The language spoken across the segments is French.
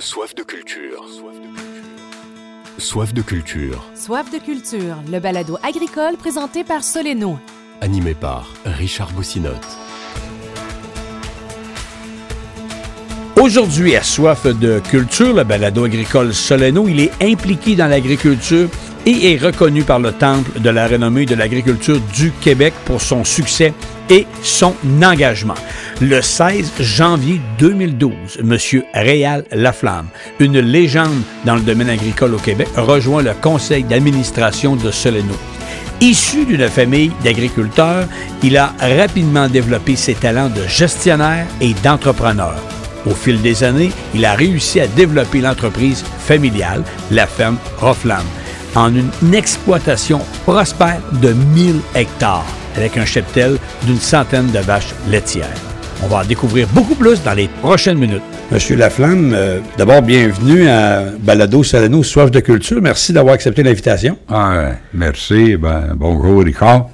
Soif de culture. Soif de culture. Soif de culture, le balado agricole présenté par Soleno. Animé par Richard Boussinotte. Aujourd'hui, à Soif de culture, le balado agricole Soleno, il est impliqué dans l'agriculture et est reconnu par le Temple de la renommée de l'agriculture du Québec pour son succès et son engagement. Le 16 janvier 2012, M. Réal Laflamme, une légende dans le domaine agricole au Québec, rejoint le conseil d'administration de Soleno. Issu d'une famille d'agriculteurs, il a rapidement développé ses talents de gestionnaire et d'entrepreneur. Au fil des années, il a réussi à développer l'entreprise familiale, la ferme Roflam, en une exploitation prospère de 1000 hectares, avec un cheptel d'une centaine de vaches laitières. On va en découvrir beaucoup plus dans les prochaines minutes. Monsieur Laflamme, euh, d'abord, bienvenue à Balado Salano, Soif de culture. Merci d'avoir accepté l'invitation. Ah, merci. Ben, bonjour, Richard.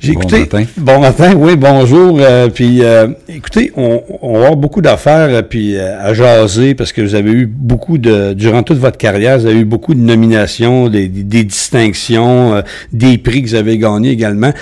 J'ai Bon écouté. matin. Bon matin, oui, bonjour. Euh, puis, euh, écoutez, on, on va avoir beaucoup d'affaires euh, puis euh, à jaser parce que vous avez eu beaucoup de, durant toute votre carrière, vous avez eu beaucoup de nominations, des, distinctions, euh, des prix que vous avez gagnés également.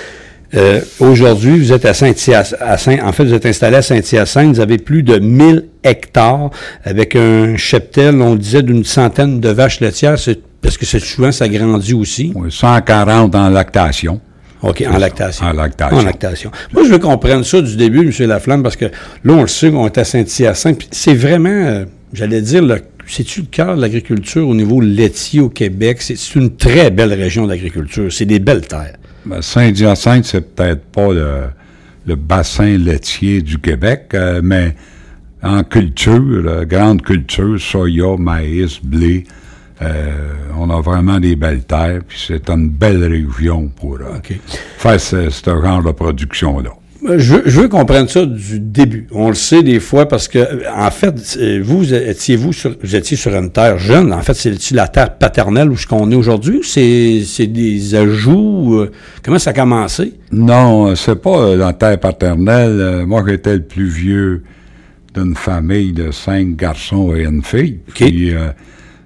Euh, Aujourd'hui, vous êtes à Saint-Hyacinthe. à Saint- En fait, vous êtes installé à Saint-Hyacinthe. Vous avez plus de 1000 hectares avec un cheptel, on le disait, d'une centaine de vaches laitières. C'est- Parce que c'est souvent, ça grandit aussi. Oui, 140 en lactation. OK, en lactation. En lactation. En lactation. Moi, je veux qu'on prenne ça du début, M. Laflamme, parce que là, on le sait, on est à Saint-Hyacinthe. C'est vraiment, euh, j'allais dire, le- c'est-tu le cœur de l'agriculture au niveau laitier au Québec? C'est une très belle région d'agriculture. C'est des belles terres. Ben, Saint-Hyacinthe, c'est peut-être pas le, le bassin laitier du Québec, euh, mais en culture, euh, grande culture, soya, maïs, blé, on a vraiment des belles terres, puis c'est une belle région pour euh, faire ce, ce genre de production-là. Euh, Je veux, je veux qu'on prenne ça du début. On le sait des fois parce que, euh, en fait, euh, vous étiez-vous sur, vous étiez sur une terre jeune. En fait, c'est la terre paternelle où ce qu'on est aujourd'hui ou c'est des ajouts? euh, comment ça a commencé? Non, euh, c'est pas euh, la terre paternelle. Euh, moi, j'étais le plus vieux d'une famille de cinq garçons et une fille. Puis, euh,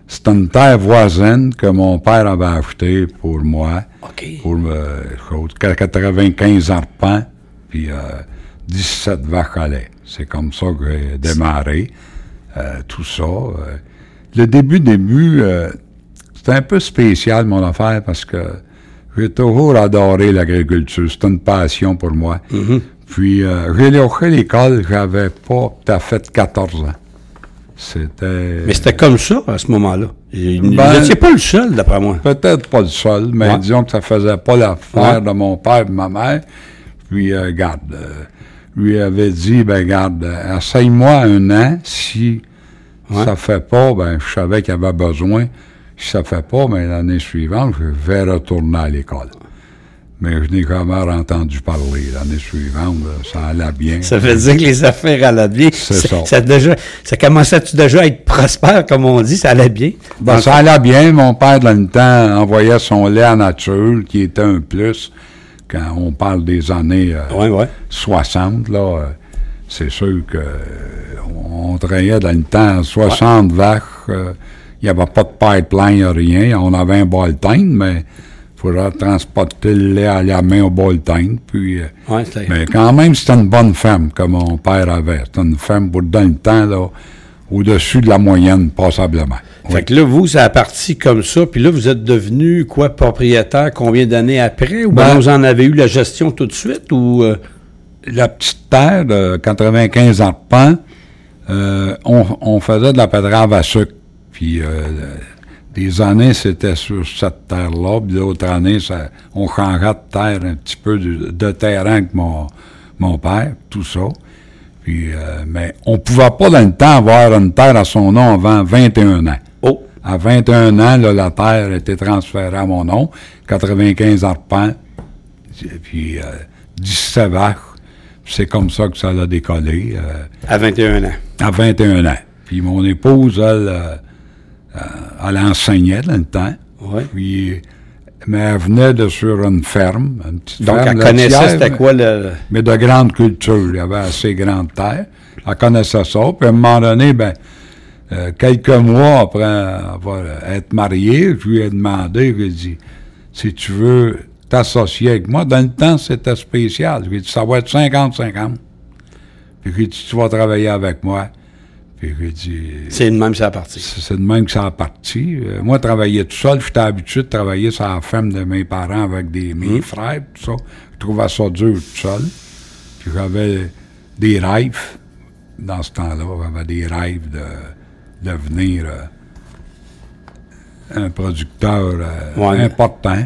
c'est une terre voisine que mon père avait achetée pour moi, OK. pour euh, chose, 95 arpents, puis euh, 17 vaches à lait. C'est comme ça que j'ai démarré euh, tout ça. euh. le début, début, euh, c'était un peu spécial, mon affaire, parce que j'ai toujours adoré l'agriculture. C'est une passion pour moi. Puis, euh, j'ai lâché l'école, j'avais pas tout à fait 14 ans. C'était... Mais c'était comme ça à ce moment-là. Vous Ben- n'étiez pas le seul, d'après moi. Peut-être pas le seul, mais Ouais. disons que ça faisait pas l'affaire Ouais. de mon père et de ma mère. Puis, euh, garde, euh, lui avait dit, ben, garde, essaye-moi un an. Si Ouais. ça fait pas, ben, je savais qu'il y avait besoin. Si ça fait pas, ben, l'année suivante, je vais retourner à l'école. Mais je n'ai jamais entendu parler. L'année suivante, là, ça allait bien. Ça veut dire que les affaires allaient bien. C'est ça. déjà, ça commençait-tu déjà à être prospère, comme on dit, ça allait bien? Ben, ça allait bien. Mon père, dans le temps, envoyait son lait à nature, qui était un plus. Quand on parle des années euh, Ouais, ouais. 60, là, euh, c'est sûr que euh, on, on travaillait dans le temps 60 vaches. euh, Il n'y avait pas de pipeline, rien. On avait un boltine, mais il faudrait transporter le lait à la main au boltine. Puis, euh, Ouais, mais quand même, c'était une bonne femme que mon père avait. C'était une femme, pour dans le temps, là, au-dessus de la moyenne, passablement. Fait Oui. que là, vous, ça a parti comme ça, puis là, vous êtes devenu, quoi, propriétaire combien d'années après? Ou bien Ben- vous en avez eu la gestion tout de suite, ou... euh, la petite terre de 95 arpents, euh, on, on faisait de la pétrave à sucre. Puis euh, des années, c'était sur cette terre-là. Puis d'autres années, ça, on changeait de terre un petit peu de, de terrain que mon, mon père, tout ça. Puis, euh, mais on pouvait pas dans le temps avoir une terre à son nom avant 21 ans. Oh, À 21 ans, là, la terre été transférée à mon nom, 95 arpents, puis euh, 17 vaches. C'est comme ça que ça a décollé, euh, à 21 ans. à 21 ans. Puis mon épouse, elle, euh, elle enseignait dans le temps. Ouais. Puis, mais elle venait de sur une ferme, une petite Donc, ferme elle connaissait c'était quoi le... mais de grande culture. Il y avait assez grande terre. Elle connaissait ça. Puis à un moment donné, ben, euh, quelques mois après avoir être marié, je lui ai demandé, je lui ai dit, si tu veux t'associer avec moi, dans le temps, c'était spécial. Je lui ai dit, ça va être 50-50. Puis j'ai dit, tu vas travailler avec moi. C'est de même que ça a parti. C'est de même que ça a parti. Euh, moi, travailler tout seul, j'étais habitué de travailler sur la ferme de mes parents avec des, mes frères, tout ça. Je trouvais ça dur tout seul. Puis j'avais des rêves. Dans ce temps-là, j'avais des rêves de devenir euh, un producteur euh, Ouais. important,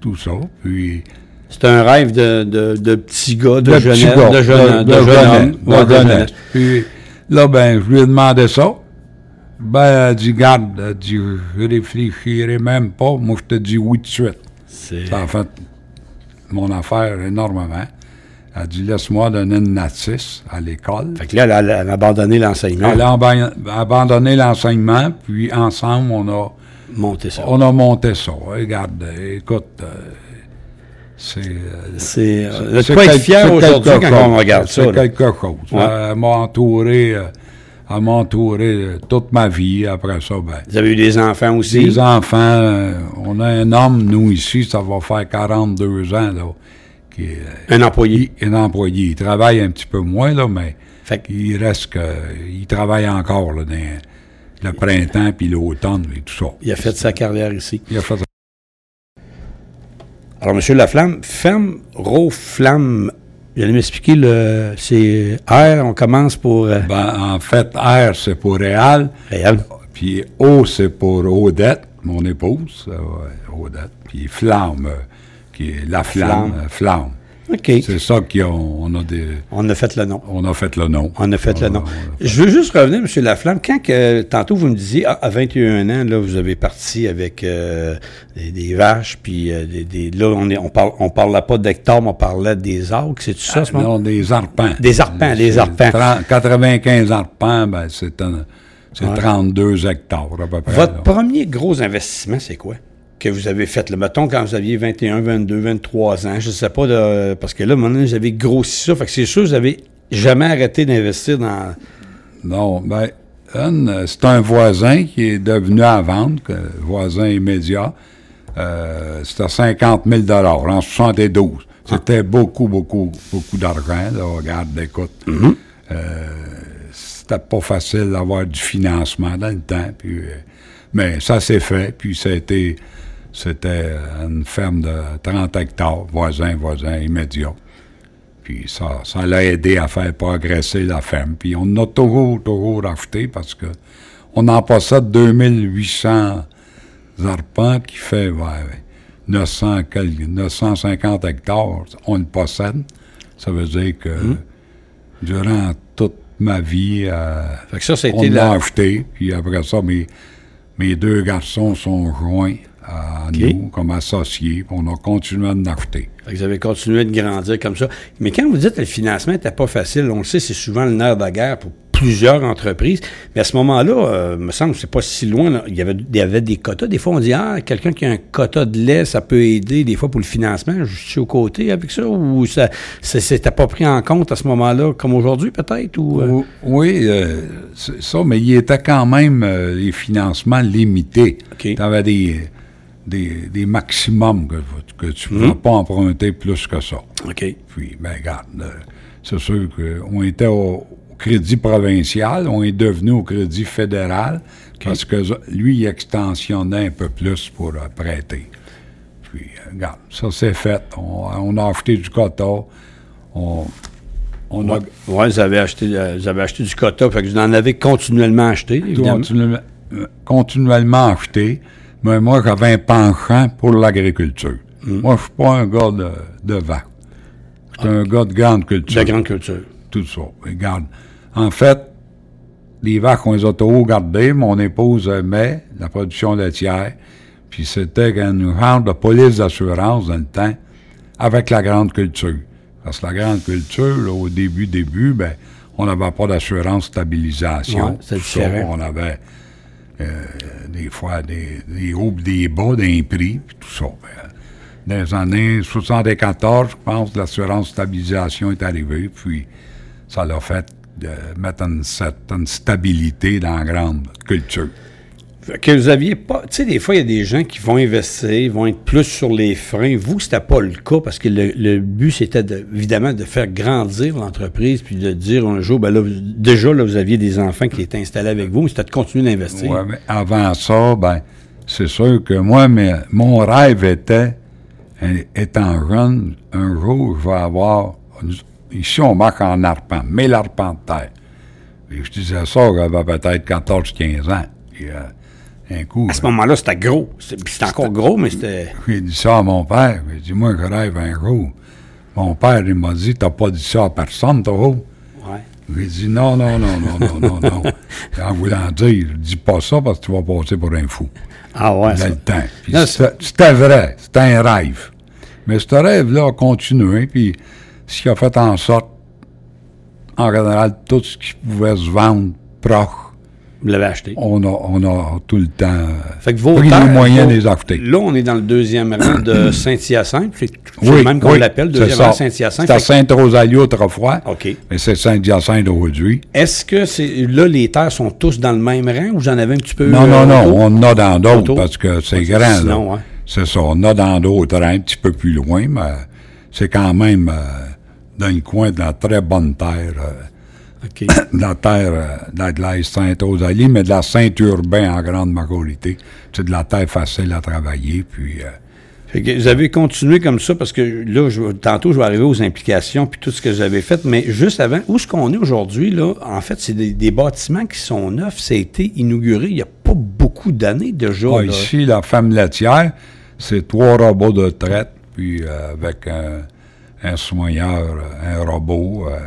tout ça. Puis... C'est un rêve de, de, de petit gars, de, jeune, de jeune, de, jeune homme. Puis là, ben, je lui ai demandé ça. Ben, elle dit, garde, elle dit, je réfléchirai même pas. Moi, je te dis oui tout de suite. C'est- Ça a fait mon affaire énormément. Elle dit, laisse-moi donner une notice à l'école. Fait que là, elle a, elle a abandonné l'enseignement. Elle a aba- abandonné l'enseignement, puis ensemble, on a, Monté ça. on a monté ça. Regarde, écoute, euh, c'est... euh, C'est euh, de c'est quoi être fier c'est aujourd'hui quand on regarde C'est ça. là. quelque chose. Ouais. Elle m'a entouré, euh, elle m'a entouré euh, toute ma vie. Après ça, ben, Vous avez eu des enfants aussi? des enfants. euh, on a un homme, nous, ici, ça va faire 42 ans, là, qui euh, Un employé. un employé. Il travaille un petit peu moins, là, mais Fait il reste que... Il travaille encore, là, dans le printemps puis l'automne et tout ça. Il a fait sa carrière ici. Il a fait Alors, M. Laflamme, ferme, Ro, flamme. Vous allez m'expliquer, le, c'est R, on commence pour euh, Ben, en fait, R, c'est pour Réal. Réal. Puis O, c'est pour Odette, mon épouse, euh, Odette. Puis Flamme, euh, qui est la flamme, Flamme. Flamme. C'est ça qu'on on a des, On a fait le nom. on a fait le nom. On a fait le Ah, nom. Je veux juste revenir, M. Laflamme. Quand que, tantôt vous me disiez, ah, à 21 ans, là, vous avez parti avec euh, des, des vaches, puis euh, des, des- là, on est, on parle, on parlait pas d'hectares, mais on parlait des arcs. C'est tout ça, ce moment? Non, des arpents. Des arpents, des arpents. 30 95 arpents, ben, c'est un- c'est Ouais. 32 hectares à peu près. Votre là. premier gros investissement, c'est quoi? Que vous avez fait, le mettons, quand vous aviez 21, 22, 23 ans, je ne sais pas, de- parce que là, maintenant, vous avez grossi ça, fait que c'est sûr, vous avez jamais arrêté d'investir dans... Non, ben, c'est un voisin qui est devenu à vendre, que- voisin immédiat. Euh, c'était 50 000 en 72. C'était beaucoup, beaucoup, beaucoup d'argent. Là, regarde, écoute. Euh, c'était pas facile d'avoir du financement dans le temps. Puis, euh, mais ça s'est fait. Puis c'était, c'était une ferme de 30 hectares, voisin, voisin immédiat. Puis ça, ça l'a aidé à faire progresser la ferme. Puis on a toujours, toujours acheté parce que on en possède 2800 arpents qui fait ouais, 900, quel- 950 hectares. On le possède. Ça veut dire que durant toute ma vie, euh, Fait que ça, on la... acheté. Puis après ça, mes, mes deux garçons sont joints à nous comme associés. Puis on a continué à en acheter. Vous avez continué de grandir comme ça. Mais quand vous dites que le financement n'était pas facile, on le sait, c'est souvent le nerf de la guerre pour plusieurs entreprises. Mais à ce moment-là, euh, me semble que c'est pas si loin. là. Il, y avait, il y avait des quotas. Des fois, on dit Ah, quelqu'un qui a un quota de lait, ça peut aider des fois pour le financement. Je suis aux côtés avec ça ou ça c'était pas pris en compte à ce moment-là, comme aujourd'hui peut-être? Ou, euh, Oui, euh, c'est ça, mais il était quand même euh, les financements limités. Tu avais des, des, des maximums que, que tu ne pouvais pas emprunter plus que ça. OK. Puis, ben regarde, euh, c'est sûr qu'on était au, au crédit provincial, on est devenu au crédit fédéral, parce que lui, il extensionnait un peu plus pour euh, prêter. Puis, euh, regarde, ça c'est fait. On, on a acheté du coton. On, on a Ouais, ouais, vous, avez acheté, vous avez acheté du quota, fait que vous en avez continuellement acheté, évidemment. continuellement, continuellement acheté, mais moi, j'avais un penchant pour l'agriculture. Mm. Moi, je suis pas un gars de, de vent. Je suis un gars de grande De culture. la grande culture. Tout ça. Regarde. En fait, les vaches, on les a toujours gardées. Mon épouse aimait la production laitière. Puis c'était une genre de police d'assurance dans le temps avec la grande culture. Parce que la grande culture, là, au début, début, ben, on n'avait pas d'assurance stabilisation. Ouais, c'est tout ça. différent. On avait des fois des, hauts des bas d'un prix, puis tout ça. Ben, dans les années 74, je pense, l'assurance stabilisation est arrivée, puis ça l'a fait de mettre une certaine stabilité dans la grande culture. Que vous aviez pas. Tu sais, des fois, il y a des gens qui vont investir, vont être plus sur les freins. Vous, c'était pas le cas parce que le, but, c'était de- évidemment de faire grandir l'entreprise puis de dire un jour, ben là, vous- déjà, là, vous aviez des enfants qui étaient installés avec vous, mais c'était de continuer d'investir. Ouais, mais avant ça, ben, c'est sûr que moi, mais, mon rêve était, hein, étant jeune, un jour, je vais avoir. Ici, on marque en arpent, mais l'arpent de terre. Et je disais ça, j'avais peut-être 14-15 ans. Euh, un coup, À ce moment-là, c'était gros. C'était encore gros, mais c'était. j'ai dit ça à mon père. J'ai dit, moi, je rêve un jour. Mon père, il m'a dit, t'as pas dit ça à personne, toi. Ouais. J'ai dit, non, non, non, non, non, non, non. En voulant dire, dis pas ça parce que tu vas passer pour un fou. Ah ouais, ça- le temps. C'était vrai, c'était un rêve. Mais ce rêve-là a continué, puis ce qui a fait en sorte, en général, tout ce qui pouvait se vendre proche, vous l'avez acheté. on a, on a tout le temps euh, Fait que vos pris terres, les moyens de les acheter. Là, on est dans le deuxième rang de Saint-Hyacinthe. C'est Oui, le même qu'on oui, l'appelle, deuxième rang Saint-Hyacinthe. C'était Saint-Rosalie autrefois, OK. mais c'est Saint-Hyacinthe aujourd'hui. Est-ce que c'est là, les terres sont tous dans le même rang ou vous en avez un petit peu. Non, euh, non, non, autour? on en a dans d'autres parce que c'est grand. sinon. C'est ça, on en a dans d'autres rangs, un petit peu plus loin, mais c'est quand même euh, dans le coin de la très bonne terre. euh, OK. de la terre euh, de la glace Saint-Rosalie, mais de la Saint-Urbain en grande majorité. C'est de la terre facile à travailler, puis... euh, Fait que vous avez continué comme ça parce que là, je- tantôt, je vais arriver aux implications puis tout ce que vous avez fait. Mais juste avant, où est-ce qu'on est aujourd'hui? là? En fait, c'est des, des bâtiments qui sont neufs. Ça a été inauguré il n'y a pas beaucoup d'années déjà. ah, ici, la femme laitière, c'est trois robots de traite, puis euh, avec un, un soigneur, un robot. euh,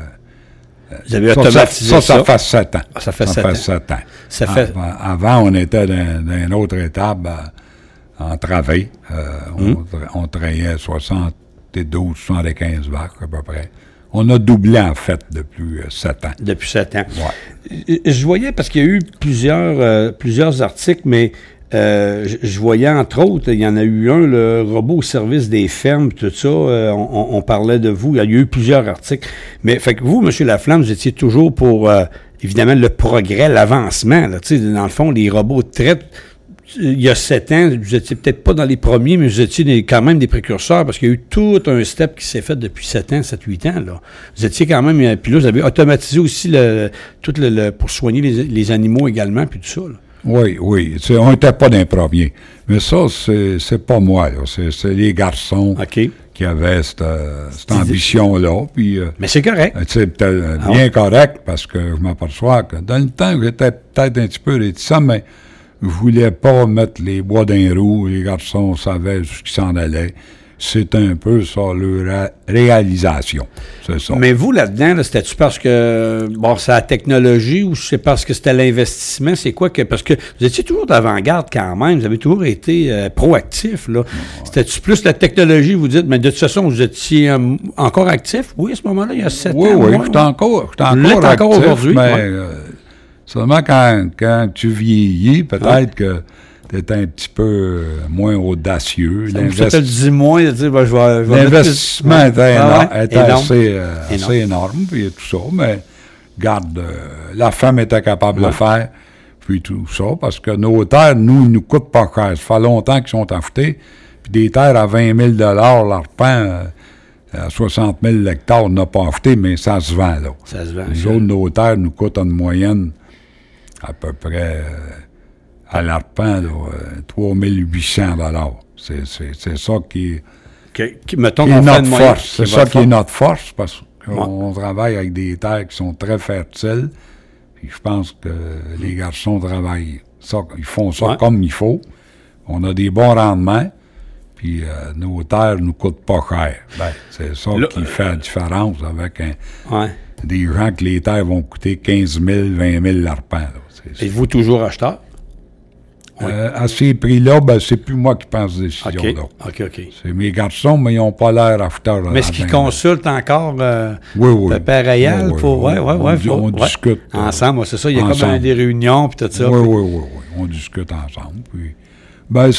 Ça, automatisé ça, ça. ça fait sept ans. Ah, ça fait sept ans. sept ans. Ça fait- Avant, on était dans, dans une autre étape euh, en travée. Euh, Hum. on, tra- on travaillait 72, 75 vaches à peu près. On a doublé, en fait, depuis euh, sept ans. Depuis sept ans. Ouais. Je je voyais, parce qu'il y a eu plusieurs, euh, plusieurs articles, mais euh, je, voyais entre autres, il y en a eu un, le robot au service des fermes, tout ça, euh, on, on- parlait de vous, il y a eu plusieurs articles. Mais fait que vous, M. Laflamme, vous étiez toujours pour, euh, évidemment, le progrès, l'avancement. Dans le fond, les robots de traite, il y a sept ans, vous étiez peut-être pas dans les premiers, mais vous étiez quand même des précurseurs parce qu'il y a eu tout un step qui s'est fait depuis sept ans, sept, huit ans. Là. Vous étiez quand même. euh, Puis là, vous avez automatisé aussi le, tout le, le- pour soigner les, les animaux également, puis tout ça. là. Oui, oui. On n'était pas d'un premier. Mais ça, c'est c'est pas moi. C'est les garçons qui avaient cette, euh, cette ambition-là. Euh, Mais c'est correct. C'est peut-être Ah bien correct parce que je m'aperçois que dans le temps, j'étais peut-être un petit peu réticent, mais je voulais pas mettre les bois d'un roue. Les garçons savaient ce qui s'en allait. C'est un peu ça, leur ré- réalisation. C'est ça. Mais vous, là-dedans, là, c'était-tu parce que, bon, c'est la technologie ou c'est parce que c'était l'investissement? C'est quoi que. Parce que vous étiez toujours d'avant-garde quand même. Vous avez toujours été euh, proactif, là. C'était-tu plus la technologie, vous dites, mais de toute façon, vous étiez euh, encore actif? Oui, à ce moment-là, il y a sept oui, ans. oui, ouais, je suis encore, je suis encore, encore aujourd'hui, Mais ouais. euh, seulement quand, quand tu vieillis, peut-être que tu es un petit peu euh, moins audacieux. Ça L'investi- te le dit moins de dire, ben, je vais. je vais mettre L'investissement Ouais, était énorme. assez, euh, Énorme. assez énorme, puis tout ça, mais garde, euh, la femme était capable de le faire, puis tout ça, parce que nos terres, nous, ils nous coûtent pas cher. Ça fait longtemps qu'ils sont achetés, puis des terres à 20 000 l'arpent, euh, à 60 000 l'hectare, on n'a pas acheté, mais ça se vend, là. Ça se vend. Les autres, nos terres nous coûtent en moyenne à peu près euh, à l'arpent, là, euh, 3800 C'est c'est- c'est ça qui Que- que- mettons qui est notre force. C'est qui ça qui est notre force parce qu'on travaille avec des terres qui sont très fertiles. Puis je pense que les garçons travaillent ça, ils font ça Ouais. comme il faut. On a des bons rendements. Puis euh, nos terres nous coûtent pas cher. Ben, c'est ça qui fait la différence avec un- Ouais. des gens que les terres vont coûter 15 000, 20 000 l'arpent. Êtes-vous toujours acheteur? Euh, à ces prix-là, ben, c'est plus moi qui pense des OK. décisions. là. OK, OK. C'est mes garçons, mais ils n'ont pas l'air acheteurs. Mais est-ce qu'ils consultent encore euh, Oui, oui. le père Réal Oui, oui, pour. oui. Ouais, ouais, On faut- discute, euh, Ensemble, c'est ça. Il y a comme ensemble. des réunions puis tout ça. Oui, oui, oui, oui. On discute ensemble. Puis, ben,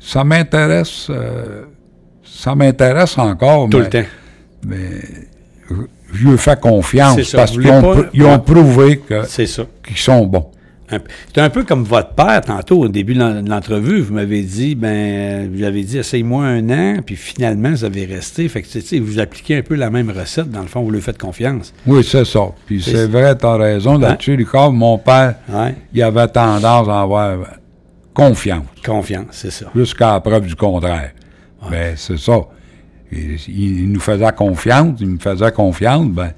ça m'intéresse. euh, ça m'intéresse encore. Tout mais, le temps. Mais je, lui fais confiance ça, parce qu'ils ont, pr- prouvé qu'ils sont bons. C'est un peu comme votre père, tantôt, au début de l'en- de l'entrevue, vous m'avez dit, ben, vous avez dit, essaye-moi un an, puis finalement, vous avez resté. Fait que, tu sais, vous appliquez un peu la même recette, dans le fond, vous lui faites confiance. Oui, c'est ça. Puis C'est- vrai, tu as raison là-dessus, Richard. Mon père, il avait tendance à avoir confiance, Confiance, c'est ça. jusqu'à la preuve du contraire. Ben, c'est ça. Il, il nous faisait confiance, il me faisait confiance, ben,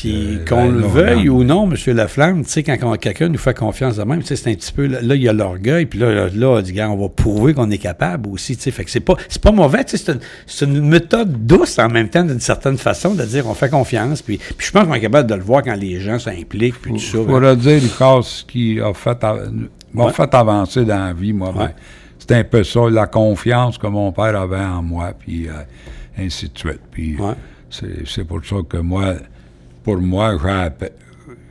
Puis Euh, qu'on ben, le veuille ou non, M. Laflamme, tu sais, quand quelqu'un nous fait confiance de même, tu sais, c'est un petit peu, là, il y a l'orgueil, puis là, là, on dit, on va prouver qu'on est capable aussi, tu sais, fait que c'est pas, c'est pas mauvais, tu sais, c'est une, méthode douce en même temps, d'une certaine façon, de dire, on fait confiance, puis, puis je pense qu'on est capable de le voir quand les gens s'impliquent, puis tout ça. Je ben, pourrais dire, Richard, ce qui a fait, m'a Ouais. fait avancer dans la vie, moi. ben, c'est un peu ça, la confiance que mon père avait en moi, puis euh, ainsi de suite. Puis Ouais. c'est, c'est pour ça que moi, pour moi,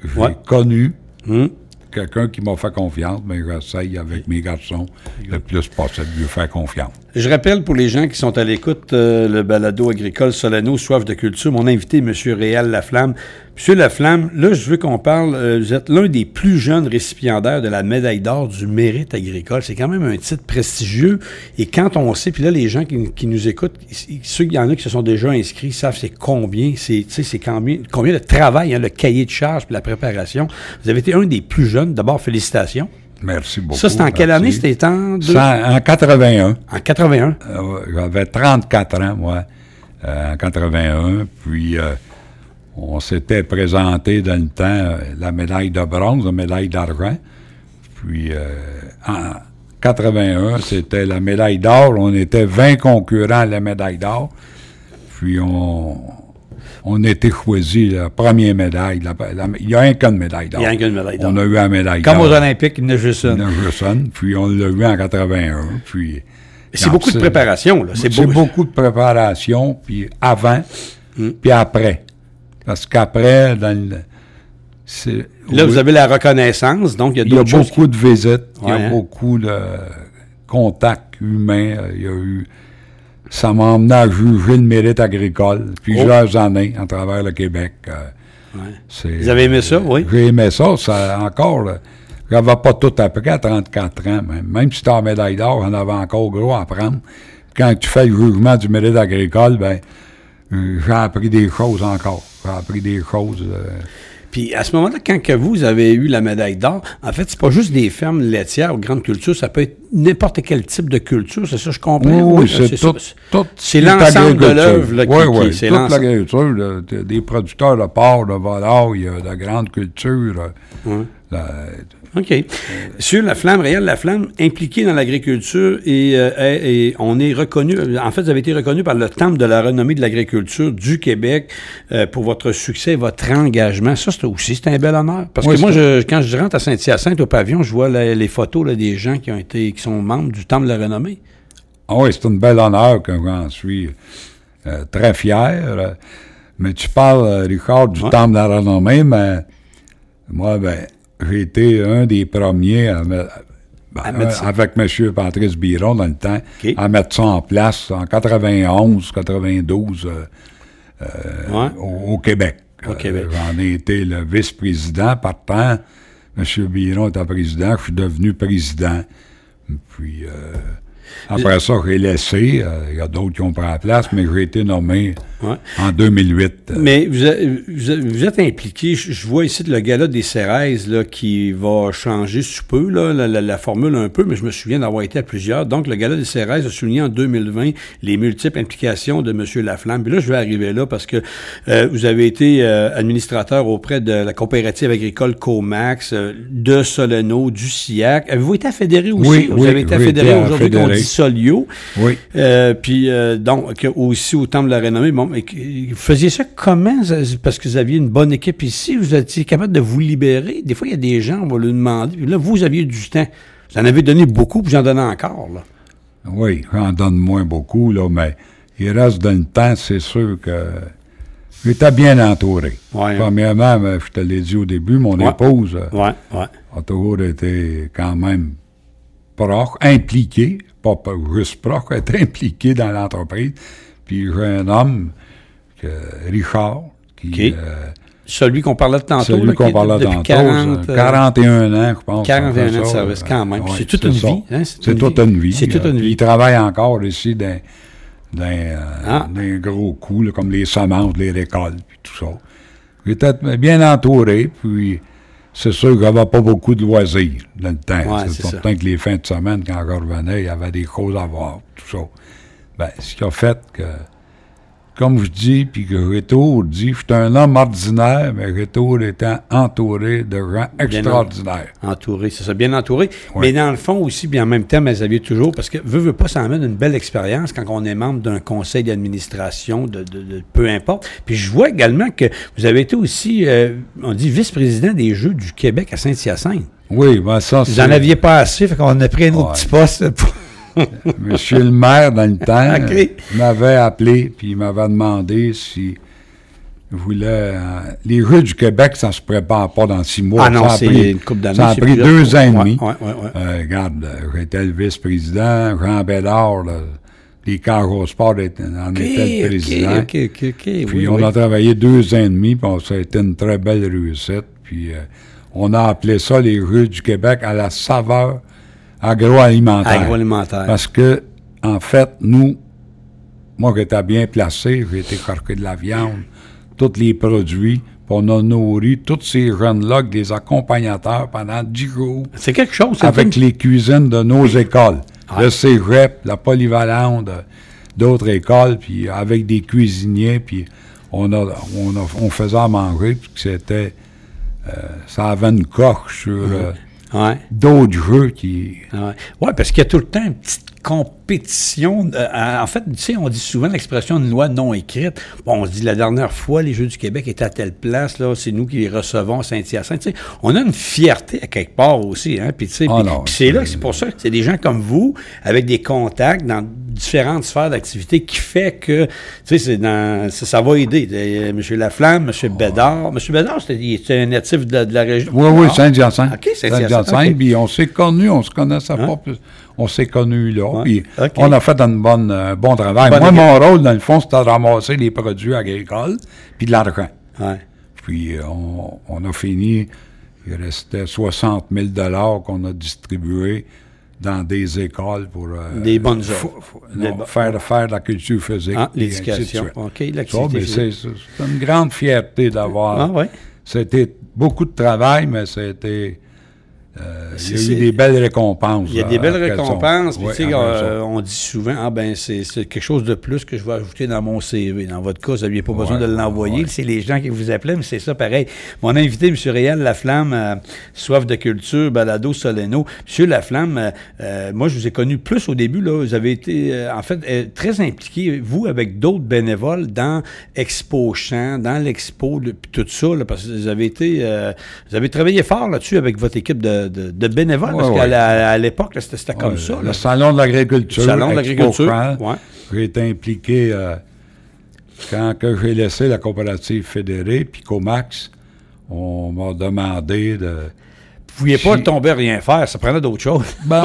j'ai, Ouais. connu Hum. quelqu'un qui m'a fait confiance, mais j'essaye avec mes garçons le plus possible de lui faire confiance. Je rappelle pour les gens qui sont à l'écoute, euh, le balado agricole Solano, Soif de culture, mon invité, M. Réal Laflamme. M. Laflamme, là, je veux qu'on parle, euh, vous êtes l'un des plus jeunes récipiendaires de la médaille d'or du mérite agricole. C'est quand même un titre prestigieux. Et quand on sait, puis là, les gens qui, qui nous écoutent, ceux, y en a qui se sont déjà inscrits, savent c'est combien, c'est combien, combien de travail, hein, le cahier de charge puis la préparation. Vous avez été un des plus jeunes. D'abord, félicitations. Merci beaucoup. Ça, c'était en quelle merci. année? C'était en, deux- en 81. en 81. Euh, J'avais 34 ans, moi, euh, en 81. Puis, euh, on s'était présenté dans le temps euh, la médaille de bronze, la médaille d'argent. Puis, euh, en 81, c'était la médaille d'or. On était 20 concurrents à la médaille d'or. Puis, on, on était choisi la première médaille. la- la- il y a un cas de médaille d'or. Il y a un qu'une médaille d'or. On a eu la médaille Comme aux Olympiques, il y en a juste une. Ferguson, puis on l'a eu en 81. Puis, C'est beaucoup de préparation, là. C'est C'est beau- beaucoup de préparation, puis avant, Hmm. puis après. Parce qu'après, dans le- c'est- Là, oui, vous avez la reconnaissance, donc il y a il y a d'autres beaucoup de visites, il y a hein. beaucoup de contacts humains, euh, il y a eu... Ça m'a emmené à juger le mérite agricole, plusieurs années à travers le Québec. euh, Oh. Ouais. Vous avez aimé ça, oui? J'ai aimé ça, ça encore. là, J'avais pas tout appris à 34 ans, même. Même si tu en médaille d'or, j'en avais encore gros à apprendre. Quand tu fais le jugement du mérite agricole, ben, euh, j'ai appris des choses encore. J'ai appris des choses. euh, Puis à ce moment-là, quand que vous avez eu la médaille d'or, en fait, c'est pas juste des fermes laitières ou grandes cultures, ça peut être n'importe quel type de culture, c'est ça, je comprends? oui, c'est tout. tout C'est toute l'ensemble de l'œuvre qui, Oui, qui- oui, c'est toute l'ensemble. l'agriculture, des producteurs de porc, de volaille, de grandes cultures. euh, la- OK. Sur la flamme, Réal La Flamme, impliqué dans l'agriculture et, euh, et- et on est reconnu, en fait, vous avez été reconnu par le Temple de la renommée de l'agriculture du Québec euh, pour votre succès et votre engagement. Ça, c'est aussi, c'est un bel honneur. Parce Oui, que moi, je, quand je rentre à Saint-Hyacinthe au pavillon, je vois la- les photos là, des gens qui ont été, qui sont membres du Temple de la renommée. Ah oui, c'est une belle honneur que j'en suis euh, très fier. euh. Mais tu parles, euh, Richard, du Ouais. Temple de la renommée, mais moi, ben, j'ai été un des premiers à me- ben, À mettre avec M. Patrice Biron dans le temps, à mettre ça en place en 91, 92 euh, Ouais. au, au Québec. Au Euh. J'en ai été le vice-président. Partant, M. Biron était président, je suis devenu président. Puis euh, après ça, j'ai laissé. euh, Il y a d'autres qui ont pris la place, mais j'ai été nommé Ouais. en 2008. euh, Mais vous, êtes- vous êtes- vous êtes impliqué, je, vois ici le gala des Cérèses là, qui va changer sous peu, là, la, la- la formule un peu, mais je me souviens d'avoir été à plusieurs. Donc, le gala des Cérèses a souligné en 2020 les multiples implications de M. Laflamme. Puis là, je vais arriver là parce que euh, vous avez été euh, administrateur auprès de la coopérative agricole Comax, euh, de Soleno, du SIAC. Avez-vous été affédéré aussi? Oui, vous oui, avez été été aujourd'hui qu'on dit Solio. Oui. Euh, puis euh, donc aussi au Temple de la Renommée, bon, mais vous faisiez ça comment Parce que vous aviez une bonne équipe ici, vous étiez capable de vous libérer. Des fois, il y a des gens, on va leur demander. Là, vous aviez du temps. Vous en avez donné beaucoup, puis j'en donnais encore. Là. Oui, j'en donne moins beaucoup, là, mais il reste dans le temps, c'est sûr que j'étais bien entouré. Ouais. Premièrement, je te l'ai dit au début, mon Ouais. épouse euh, Ouais, a toujours été quand même proche, impliquée, pas, juste proche, être impliquée dans l'entreprise. Puis j'ai un homme, Richard, Qui, euh, Celui qu'on parlait de tantôt. celui qu'on parlait tantôt, 40, ça, euh, 41 ans, je pense. 41 on fait ans de service, euh, quand même. ouais, C'est toute c'est une vie, hein, c'est toute une vie. C'est toute euh, une vie. Il travaille encore ici dans, dans, euh, Ah. des gros coups, là, comme les semences, les récoltes, puis tout ça. Il était bien entouré, puis c'est sûr qu'il n'y avait pas beaucoup de loisirs dans le temps. Ouais, c'est certain que les fins de semaine, quand je revenais, il y avait des choses à voir, tout ça. Ben, ce qui a fait que, comme je dis, puis que Retour dit, je suis un homme ordinaire, mais Retour étant entouré de gens extraordinaires. Entouré, c'est ça, bien entouré. Mais dans le fond aussi, bien en même temps, mais Xavier toujours, parce que veut, veut pas, ça amène une belle expérience quand on est membre d'un conseil d'administration, de, de- de- peu importe. Puis je vois également que vous avez été aussi, euh, on dit, vice-président des Jeux du Québec à Saint-Hyacinthe. Oui, ben ça, Vous en aviez pas assez, fait qu'on a pris un autre Ouais. petit poste. pour- Monsieur le maire, dans le temps, m'avait appelé, puis il m'avait demandé si voulait... euh, les rues du Québec, ça se prépare pas dans six mois. Ah non, Ça a c'est pris- une couple d'années. Ça a pris deux ans et demi. ouais, ouais, ouais. Euh, regarde, j'étais le vice-président, Jean Bédard, là, les Cargo Sport en était le président. OK, OK, OK, OK. Puis oui, on oui. a travaillé deux ans et demi, puis on- ça a été une très belle réussite. Puis euh, on a appelé ça les rues du Québec à la saveur agroalimentaire. Agroalimentaire. Parce que, en fait, nous, moi qui étais bien placé, j'ai été carqué de la viande, tous les produits, puis on a nourri tous ces jeunes-là avec des accompagnateurs pendant dix jours C'est quelque chose. c'est avec une- les cuisines de nos écoles. Le cégep, la polyvalente, d'autres écoles, puis avec des cuisiniers, puis on, a, on, a- on faisait à manger, puis c'était... euh, ça avait une coche sur euh, Ouais. d'autres jeux qui... Ouais, Ouais, parce qu'il y a tout le temps une petite compétition. euh, en fait, tu sais, on dit souvent l'expression une loi non écrite. Bon, on se dit la dernière fois, les Jeux du Québec étaient à telle place, là, c'est nous qui les recevons à Saint-Hyacinthe. Tu sais, on a une fierté à quelque part aussi. Hein, puis, tu sais, Ah c'est là, c'est- pour ça que c'est des gens comme vous, avec des contacts dans différentes sphères d'activité, qui fait que, tu sais, c'est dans, ça, ça va aider. Euh, M. Laflamme, M. Bédard. M. Bédard, c'était un natif de, de la région. Oui, oui, Ah. Saint-Hyacinthe. OK, Saint-Hyacinthe, puis on s'est connus, on se connaissait Hein? pas plus. On s'est connus là, Ouais, puis on a fait un bon, euh, bon travail. Bonne Moi, mon rôle, dans le fond, c'était de ramasser les produits agricoles, puis de l'argent. Ouais. Puis euh, on, on a fini, il restait 60 000 qu'on a distribués dans des écoles pour... euh, Des bonnes Des non, faire, faire la culture physique. Ah, l'éducation. OK, l'activité c'est une grande fierté d'avoir... Ah, ouais. C'était beaucoup de travail, mais c'était... euh, il y a eu des belles récompenses. Il y a euh, des belles récompenses. Puis, tu sais, euh, on dit souvent, ah ben, c'est c'est quelque chose de plus que je vais ajouter dans mon CV. Dans votre cas, vous n'aviez pas besoin de l'envoyer. ouais. C'est les gens qui vous appelaient, mais c'est ça pareil. Mon invité, M. Réal Laflamme, euh, soif de culture, balado Soleno. M. Laflamme, euh, moi, je vous ai connu plus au début. Là, vous avez été, euh, en fait, très impliqué, vous, avec d'autres bénévoles, dans Expo Champ, dans l'Expo, le- puis tout ça, là, parce que vous avez été, euh, vous avez travaillé fort là-dessus avec votre équipe de, de, de bénévoles, parce Ouais, qu'à l'époque, c'était comme ça. Le là. salon de l'agriculture. Le salon de l'agriculture. J'ai été impliqué euh, quand j'ai laissé la coopérative fédérée, puis Comax, on m'a demandé de... Vous ne pouviez pas tomber à rien faire, ça prenait d'autres choses. Ben,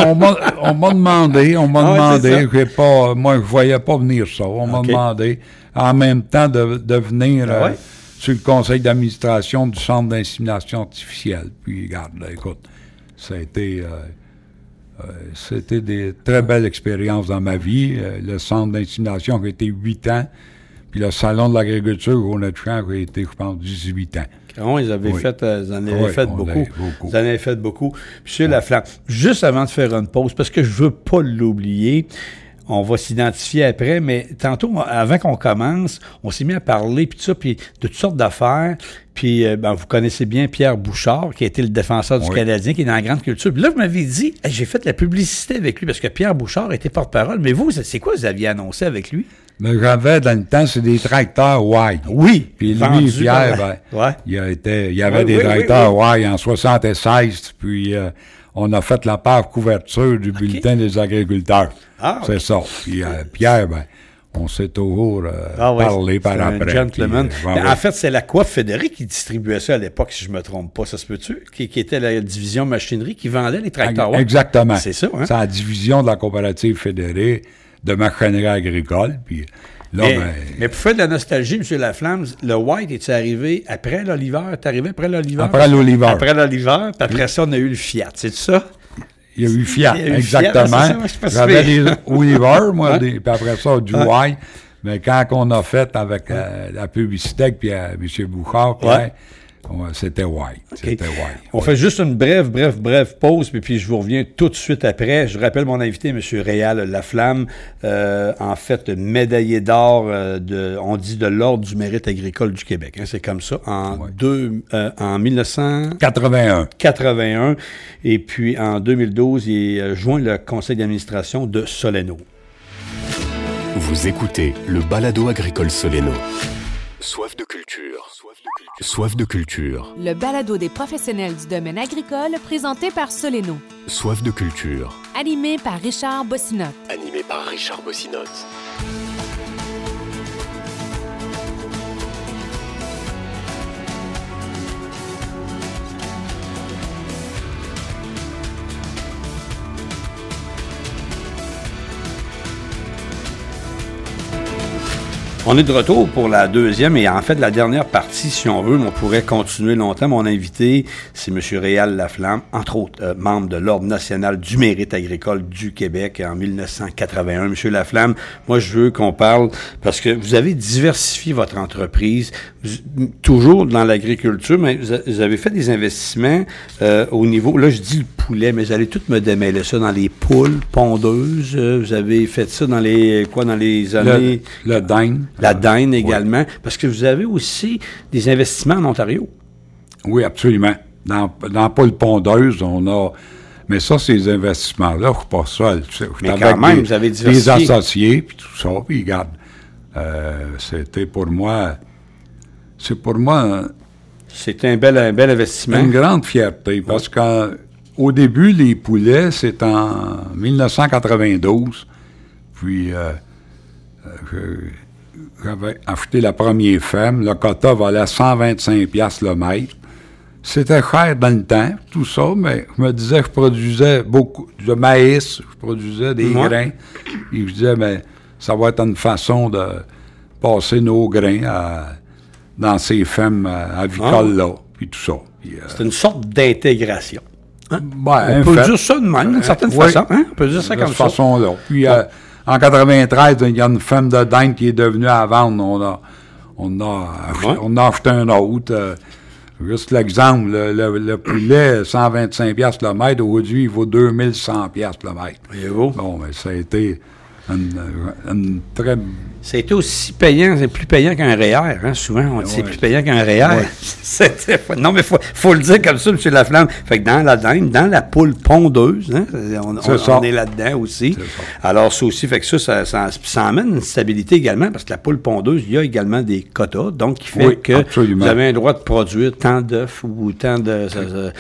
on m'a demandé, on m'a Ah demandé, pas, moi, je voyais pas venir ça. On m'a demandé, en même temps, de, de venir Ah euh, sur le conseil d'administration du centre d'insémination artificielle. Puis, regarde, là, écoute, ça a été... euh, euh, c'était des très belles expériences dans ma vie. Euh, le centre d'insémination a été 8 ans, puis le salon de l'agriculture au Champ a été, je pense, 18 ans. Comment ils avaient Oui. fait, ils en avaient Oui, fait beaucoup. Ils en avaient fait beaucoup. Monsieur Laflamme, juste avant de faire une pause, parce que je veux pas l'oublier, on va s'identifier après, mais tantôt, avant qu'on commence, on s'est mis à parler, puis tout ça, puis de toutes sortes d'affaires. Puis, euh, ben, vous connaissez bien Pierre Bouchard, qui a été le défenseur du Oui. Canadien, qui est dans la grande culture. Puis là, vous m'avez dit, Hey, j'ai fait la publicité avec lui, parce que Pierre Bouchard était porte-parole. Mais vous, c'est quoi vous aviez annoncé avec lui? Mais j'avais, dans le temps, c'est des tracteurs Y. Oui. Puis lui, Pierre, ben, Ouais. il, a été, il y avait Oui, des oui, tracteurs Y en 76, puis euh, on a fait la part couverture du bulletin des agriculteurs. Ah, C'est ça. Puis euh, Pierre, ben, on s'est toujours euh, Ah ouais, parlé par un après. gentleman. puis, euh, ouais. En fait, c'est la coiffe fédérée qui distribuait ça à l'époque, si je me trompe pas, ça se peut-tu? Qui, qui était la division machinerie qui vendait les tracteurs. Exactement. C'est ça, hein? C'est la division de la coopérative fédérée de machinerie agricole. Puis Là, mais, ben, mais pour faire de la nostalgie, M. Laflamme, le White est arrivé après l'Oliver? T'es arrivé après l'Oliver? Après l'Oliver. Après l'Oliver, puis après ça, on a eu le Fiat. C'est ça? il y a eu Fiat, a eu Fiat, exactement. J'avais des Oliver, moi, des- puis après ça, du Ouais. White. Mais quand on a fait avec euh, la publicité, puis euh, M. Bouchard, puis, Ouais. Ouais, c'était White. C'était White. On fait juste une brève, brève, brève pause, puis, puis je vous reviens tout de suite après. Je rappelle mon invité, M. Réal Laflamme, euh, en fait, médaillé d'or, euh, de, on dit de l'Ordre du mérite agricole du Québec. hein, c'est comme ça. En, Ouais. deux, euh, en 1981, 81. et puis en 2012, il joint le conseil d'administration de Soleno. Vous écoutez le balado agricole Soleno. Soif de culture. Soif de culture. Le balado des professionnels du domaine agricole présenté par Soleno. Soif de culture. Animé par Richard Bossinotte. Animé par Richard Bossinotte. On est de retour pour la deuxième et en fait la dernière partie, si on veut, mais on pourrait continuer longtemps. Mon invité, c'est M. Réal Laflamme, entre autres euh, membre de l'Ordre national du mérite agricole du Québec en 1981. M. Laflamme, moi je veux qu'on parle parce que vous avez diversifié votre entreprise, vous- toujours dans l'agriculture, mais vous a- vous avez fait des investissements euh, au niveau, là je dis le poulet, mais vous allez tout me démêler ça dans les poules pondeuses. euh, vous avez fait ça dans les quoi dans les années Le, le dinde. La dinde également, parce que vous avez aussi des investissements en Ontario. Oui, absolument. Dans, dans Paul Pondeuse, on a. Mais ça, ces investissements-là, je suis pas suis Mais quand même, des, vous avez des diversifié. associés, puis tout ça. Puis, regarde, euh, c'était pour moi. C'est pour moi C'est un bel, un bel investissement. une grande fierté parce qu'au début, les poulets, c'est en 1992. Puis, euh, euh, j'avais acheté la première ferme. Le quota valait à 125 piastres le mètre. C'était cher dans le temps, tout ça, mais je me disais que je produisais beaucoup de maïs, je produisais des Ouais. grains. Et je disais, mais ça va être une façon de passer nos grains à- dans ces fermes euh, avicoles-là, puis tout ça. Euh, C'est une sorte d'intégration. Hein? ben, On peut fait, dire ça de même, d'une certaine façon. Hein? On peut dire ça de comme cette ça. façon-là. Puis euh, en 93, il y a une femme de dinde qui est devenue à vendre. On a, on a, Ouais. on a acheté un autre. euh, juste l'exemple, le, le- le poulet, 125 piastres le mètre, aujourd'hui, il vaut 2100 piastres le mètre. Voyez-vous? Bon, mais ça a été très... C'était aussi payant, c'est plus payant qu'un REER, hein, souvent. On dit c'est Ouais. plus payant qu'un REER. Ouais. Pas- non, mais faut, faut le dire comme ça, M. Laflamme. Fait que dans la dinde, dans la poule pondeuse, hein, on, C'est on- ça. on est là-dedans aussi. C'est. Alors, ça aussi, fait que ça, ça, ça, ça amène une stabilité également, parce que la poule pondeuse, il y a également des quotas, donc qui fait Oui, que absolument. vous avez un droit de produire tant d'œufs ou tant de... ça- ça-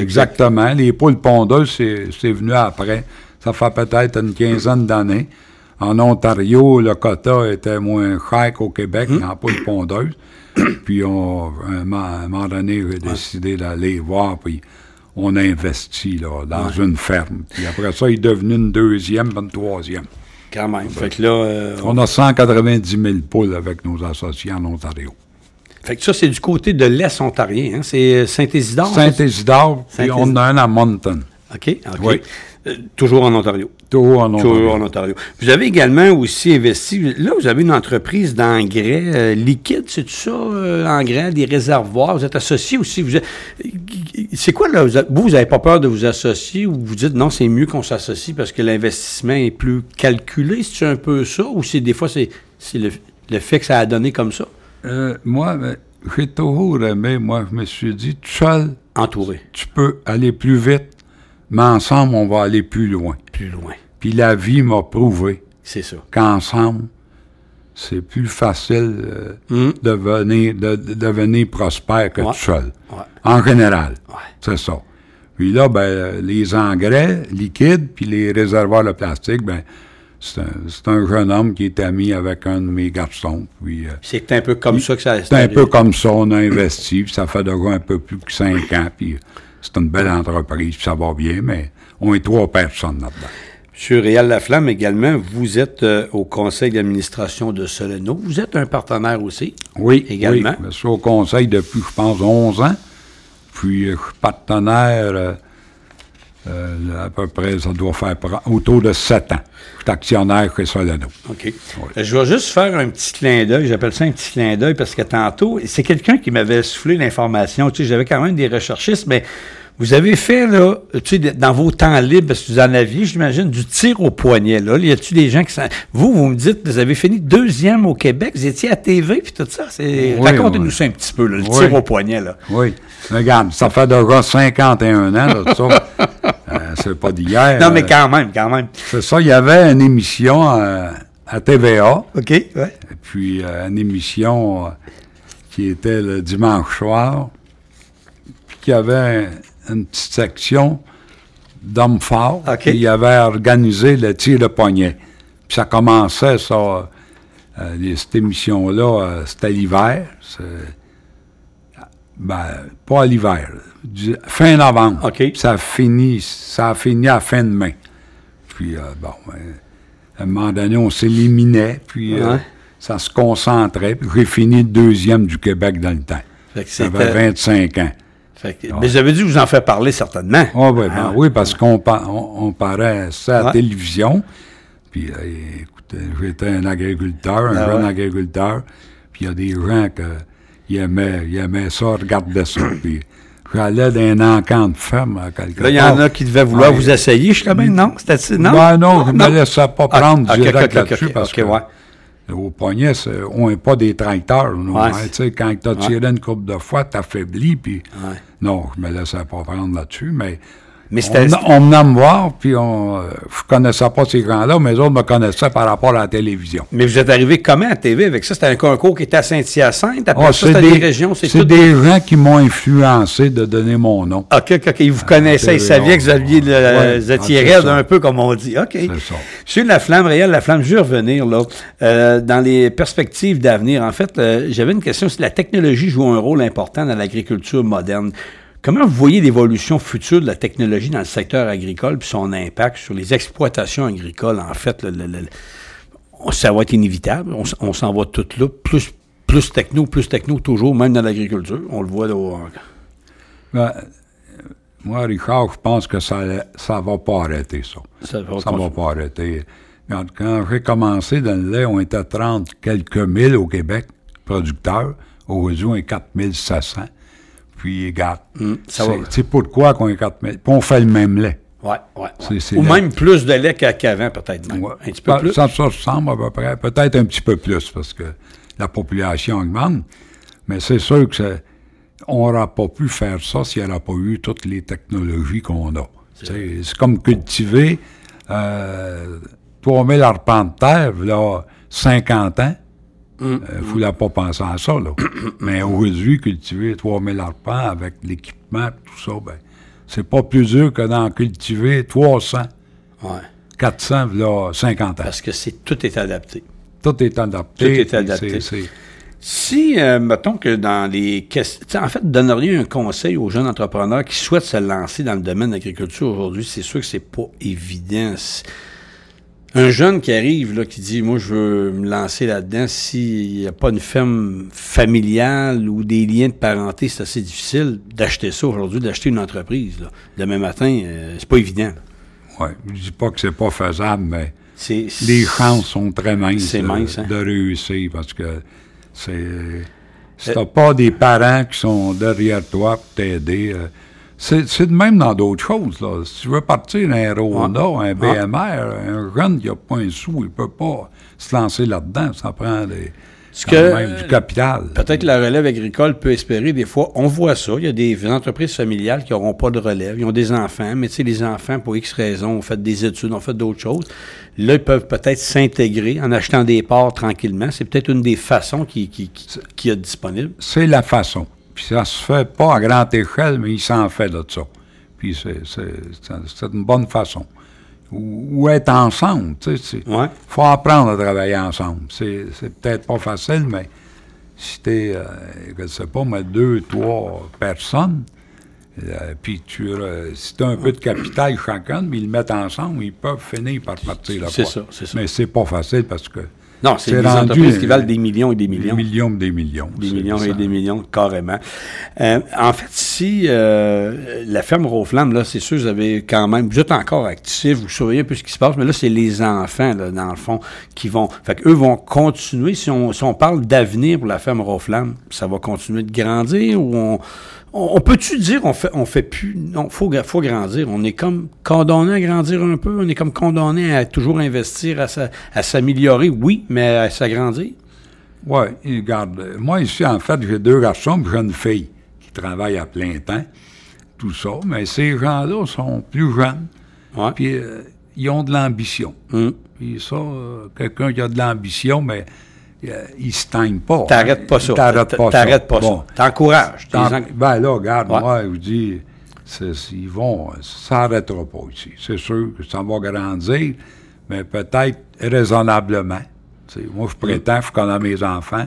Exactement. Les poules pondeuses, c'est c'est venu après. Ça fait peut-être une quinzaine d'années. En Ontario, le quota était moins cher qu'au Québec en poules pondeuses. puis, on, à un moment- à un moment donné, j'ai décidé d'aller voir, puis on a investi là, dans une ferme. Puis après ça, il est devenu une deuxième, puis une troisième. Quand même. Fait que là, euh, On a 190 000 poules avec nos associés en Ontario. fait que ça, c'est du côté de l'Est ontarien. Hein? C'est Saint-Isidore? Saint-Isidore, puis on a un à Moncton. OK, OK. Oui. Euh, toujours en Ontario. Toujours en Ontario. Toujours en Ontario. Vous avez également aussi investi, là, vous avez une entreprise d'engrais euh, liquide, c'est tout ça, euh, engrais, des réservoirs. Vous êtes associé aussi. Vous c'est quoi, là? Vous, êtes- vous, vous n'avez pas peur de vous associer ou vous dites non, c'est mieux qu'on s'associe parce que l'investissement est plus calculé? C'est un peu ça? Ou c'est des fois, c'est, le, le fait que ça a donné comme ça? Euh, moi, ben, j'ai toujours aimé, moi, je me suis dit, seul, Entouré. tu peux aller plus vite, mais ensemble, on va aller plus loin. Plus loin. Puis la vie m'a prouvé C'est ça. qu'ensemble, c'est plus facile euh, Hum. de, venir, de, de devenir prospère que Ouais. tout seul. Ouais. En général. Ouais. C'est ça. Puis là, ben, les engrais liquides, puis les réservoirs de plastique, ben, c'est un, jeune homme qui est ami avec un de mes garçons. Puis, euh, C'est un peu comme ça que ça c'est un peu comme ça, on a investi, puis ça fait déjà un peu plus que cinq ans, puis c'est une belle entreprise, puis ça va bien, mais on est trois personnes là-dedans. Monsieur Réal Laflamme également, vous êtes euh, au conseil d'administration de Soleno. Vous êtes un partenaire aussi? Oui, également? Oui, je suis au conseil depuis, je pense, 11 ans. Puis, je suis partenaire euh, euh, à peu près, ça doit faire autour de 7 ans. Je suis actionnaire chez Soleno. OK. Je vais juste faire un petit clin d'œil. J'appelle ça un petit clin d'œil parce que tantôt, c'est quelqu'un qui m'avait soufflé l'information. Tu sais, j'avais quand même des recherchistes, mais vous avez fait, là, tu sais, dans vos temps libres, parce que vous en aviez, j'imagine, du tir au poignet, là. Y a-tu des gens qui Vous, vous me dites, vous avez fini deuxième au Québec, vous étiez à TV, puis tout ça. Racontez-nous ça un petit peu, là, le tir au poignet, là. Oui. Regarde, ça fait déjà 51 ans, là, ça. euh, c'est pas d'hier. Non, mais quand même, quand même. C'est ça, il y avait une émission euh, à TVA. OK, ouais. Et puis, euh, une émission euh, qui était le dimanche soir, puis qui avait une petite section d'hommes forts. Okay. Il avait organisé le tir de poignet. Puis ça commençait, ça, euh, cette émission-là, euh, c'était l'hiver. Ben, pas à l'hiver. Fin novembre. OK. Puis ça a fini, ça a fini à fin de mai. Puis, euh, bon, ben, à un moment donné, on s'éliminait, puis Ouais. ça se concentrait. Puis j'ai fini deuxième du Québec dans le temps. J'avais c'était- 25 ans. Fait que- Mais j'avais dit que vous en faites parler certainement. Ah oui, ben Ah, oui, parce qu'on on, ça à la télévision. Puis, euh, écoutez, j'étais un agriculteur, un Ah jeune agriculteur. Puis, il y a des gens qui aimaient, ils aimaient ça, regardaient ça. puis, j'allais dans un encamp de ferme à quelque Là, il y en a qui devaient vouloir Ouais. vous essayer, je même, non? C'était non? Ben non, je ne me laissais pas Ah, prendre ok, direct ok, ok, là-dessus ok, parce que ouais. Au poignet, on n'est pas des tracteurs. nous, Ouais. hein, quand tu as tiré une coupe de fois, tu affaiblis. Puis, Ouais. non, je me laissais pas prendre là-dessus, mais Mais c'était. on, on venait me voir, puis on, euh, je connaissais pas ces gens-là, mais les autres me connaissaient par rapport à la télévision. Mais vous êtes arrivé comment à TV avec ça? C'était un concours qui était à Saint-Hyacinthe. Après Ah, ça, c'était des, régions. C'est c'est tout. des gens qui m'ont influencé de donner mon nom. OK, OK, OK. Ils vous connaissaient. Ils savaient que vous aviez le, ouais, vous étiez ah, ça. un peu, comme on dit. OK. C'est ça. Monsieur Laflamme, Réal Laflamme, je vais revenir là. Euh, dans les perspectives d'avenir, en fait, euh, j'avais une question. Si la technologie joue un rôle important dans l'agriculture moderne, comment vous voyez l'évolution future de la technologie dans le secteur agricole puis son impact sur les exploitations agricoles? En fait, le- le- le- on- ça va être inévitable. On, s'en va tout là. Plus, plus techno, plus techno, toujours, même dans l'agriculture. On le voit là. Ben, euh, moi, Richard, je pense que ça ne va pas arrêter, ça. Ça va Ça va pas arrêter. Quand, quand j'ai commencé dans le lait, on était 30 quelques mille au Québec, producteurs. Aujourd'hui, on est 4700. Puis, regarde, ça c'est c'est pourquoi qu'on est 4000. Puis on fait le même lait. Ouais, ouais, Ou même plus de lait qu'à- qu'avant, peut-être. Ouais. Un petit peu Ben, plus. Ça, ça ressemble à peu près. Peut-être un petit peu plus parce que la population augmente. Mais c'est sûr que c'est- on n'aura pas pu faire ça s'il n'y aurait pas eu toutes les technologies qu'on a. C'est c'est comme cultiver euh, 3000 arpents de terre, là, 50 ans. Il ne fallait pas penser à ça, là. Mais aujourd'hui, cultiver 3000 arpents avec l'équipement, tout ça, ben, c'est pas plus dur que d'en cultiver 300. Ouais. 400, là, 50 ans. Parce que c'est tout est adapté. Tout est adapté. Tout est adapté. c'est- c'est- Si, euh, mettons que dans les questions. En fait, donneriez un conseil aux jeunes entrepreneurs qui souhaitent se lancer dans le domaine de l'agriculture aujourd'hui, c'est sûr que c'est pas évident. C'est- Un jeune qui arrive, là, qui dit Moi, je veux me lancer là-dedans, s'il n'y a pas une ferme familiale ou des liens de parenté, c'est assez difficile d'acheter ça aujourd'hui, d'acheter une entreprise. là. Demain matin, euh, c'est pas évident. ouais, je dis pas que c'est pas faisable, mais C'est, les chances sont très minces, C'est de, mince, hein? de réussir parce que c'est. Si t'as pas des parents qui sont derrière toi pour t'aider, euh, c'est c'est de même dans d'autres choses. Là. Si tu veux partir d'un Rona, un BMR, un jeune qui n'a pas un sou, il peut pas se lancer là-dedans. Ça prend des, quand que- même du capital. Peut-être la relève agricole peut espérer des fois. On voit ça. Il y a des entreprises familiales qui n'auront pas de relève. Ils ont des enfants, mais tu sais, les enfants, pour X raisons, ont fait des études, ont fait d'autres choses. Là, ils peuvent peut-être s'intégrer en achetant des parts tranquillement. C'est peut-être une des façons qui, qui, qui, qui est disponible. c'est la façon. Puis ça se fait pas à grande échelle, mais il s'en fait de ça. Puis c'est, une bonne façon. Ou, ou être ensemble, tu sais. Il Ouais. faut apprendre à travailler ensemble. C'est, peut-être pas facile, mais si t'es, euh, je sais pas, mais deux, trois personnes, Euh, puis tu, euh, si tu as un peu de capital chacun, mais ils le mettent ensemble, ils peuvent finir par partir là C'est ça, c'est ça. Mais c'est pas facile parce que Non, c'est des entreprises qui euh, valent des millions et des des millions. millions, des millions. Des millions et des millions, carrément. Euh, en fait, si euh, la ferme Roflamme, là, c'est sûr, vous avez quand même, vous êtes encore actif, vous surveillez un peu ce qui se passe, mais là, c'est les enfants, là, dans le fond, qui vont. Fait qu'eux vont continuer. Si on, si on parle d'avenir pour la ferme Roflamme, ça va continuer de grandir ou on. On, on peut-tu dire on fait on fait plus? Non faut faut grandir. On est comme condamné à grandir un peu. On est comme condamné à toujours investir à sa- à s'améliorer oui mais à s'agrandir. Oui, regarde, moi ici, en fait, j'ai deux garçons et j'ai une fille qui travaillent à plein temps, tout ça, mais ces gens-là sont plus jeunes, puis euh, ils ont de l'ambition. Hum. Puis ça, euh, quelqu'un qui a de l'ambition, mais il se teigne pas. T'arrêtes pas ça. T'arrêtes pas ça. T'arrêtes pas Bon. ça. T'encourages. Ben là, regarde, Ouais. moi, je vous dis, ils vont, ça n'arrêtera pas ici. C'est sûr que ça va grandir, mais peut-être raisonnablement. Moi, je prétends, je connais mes enfants,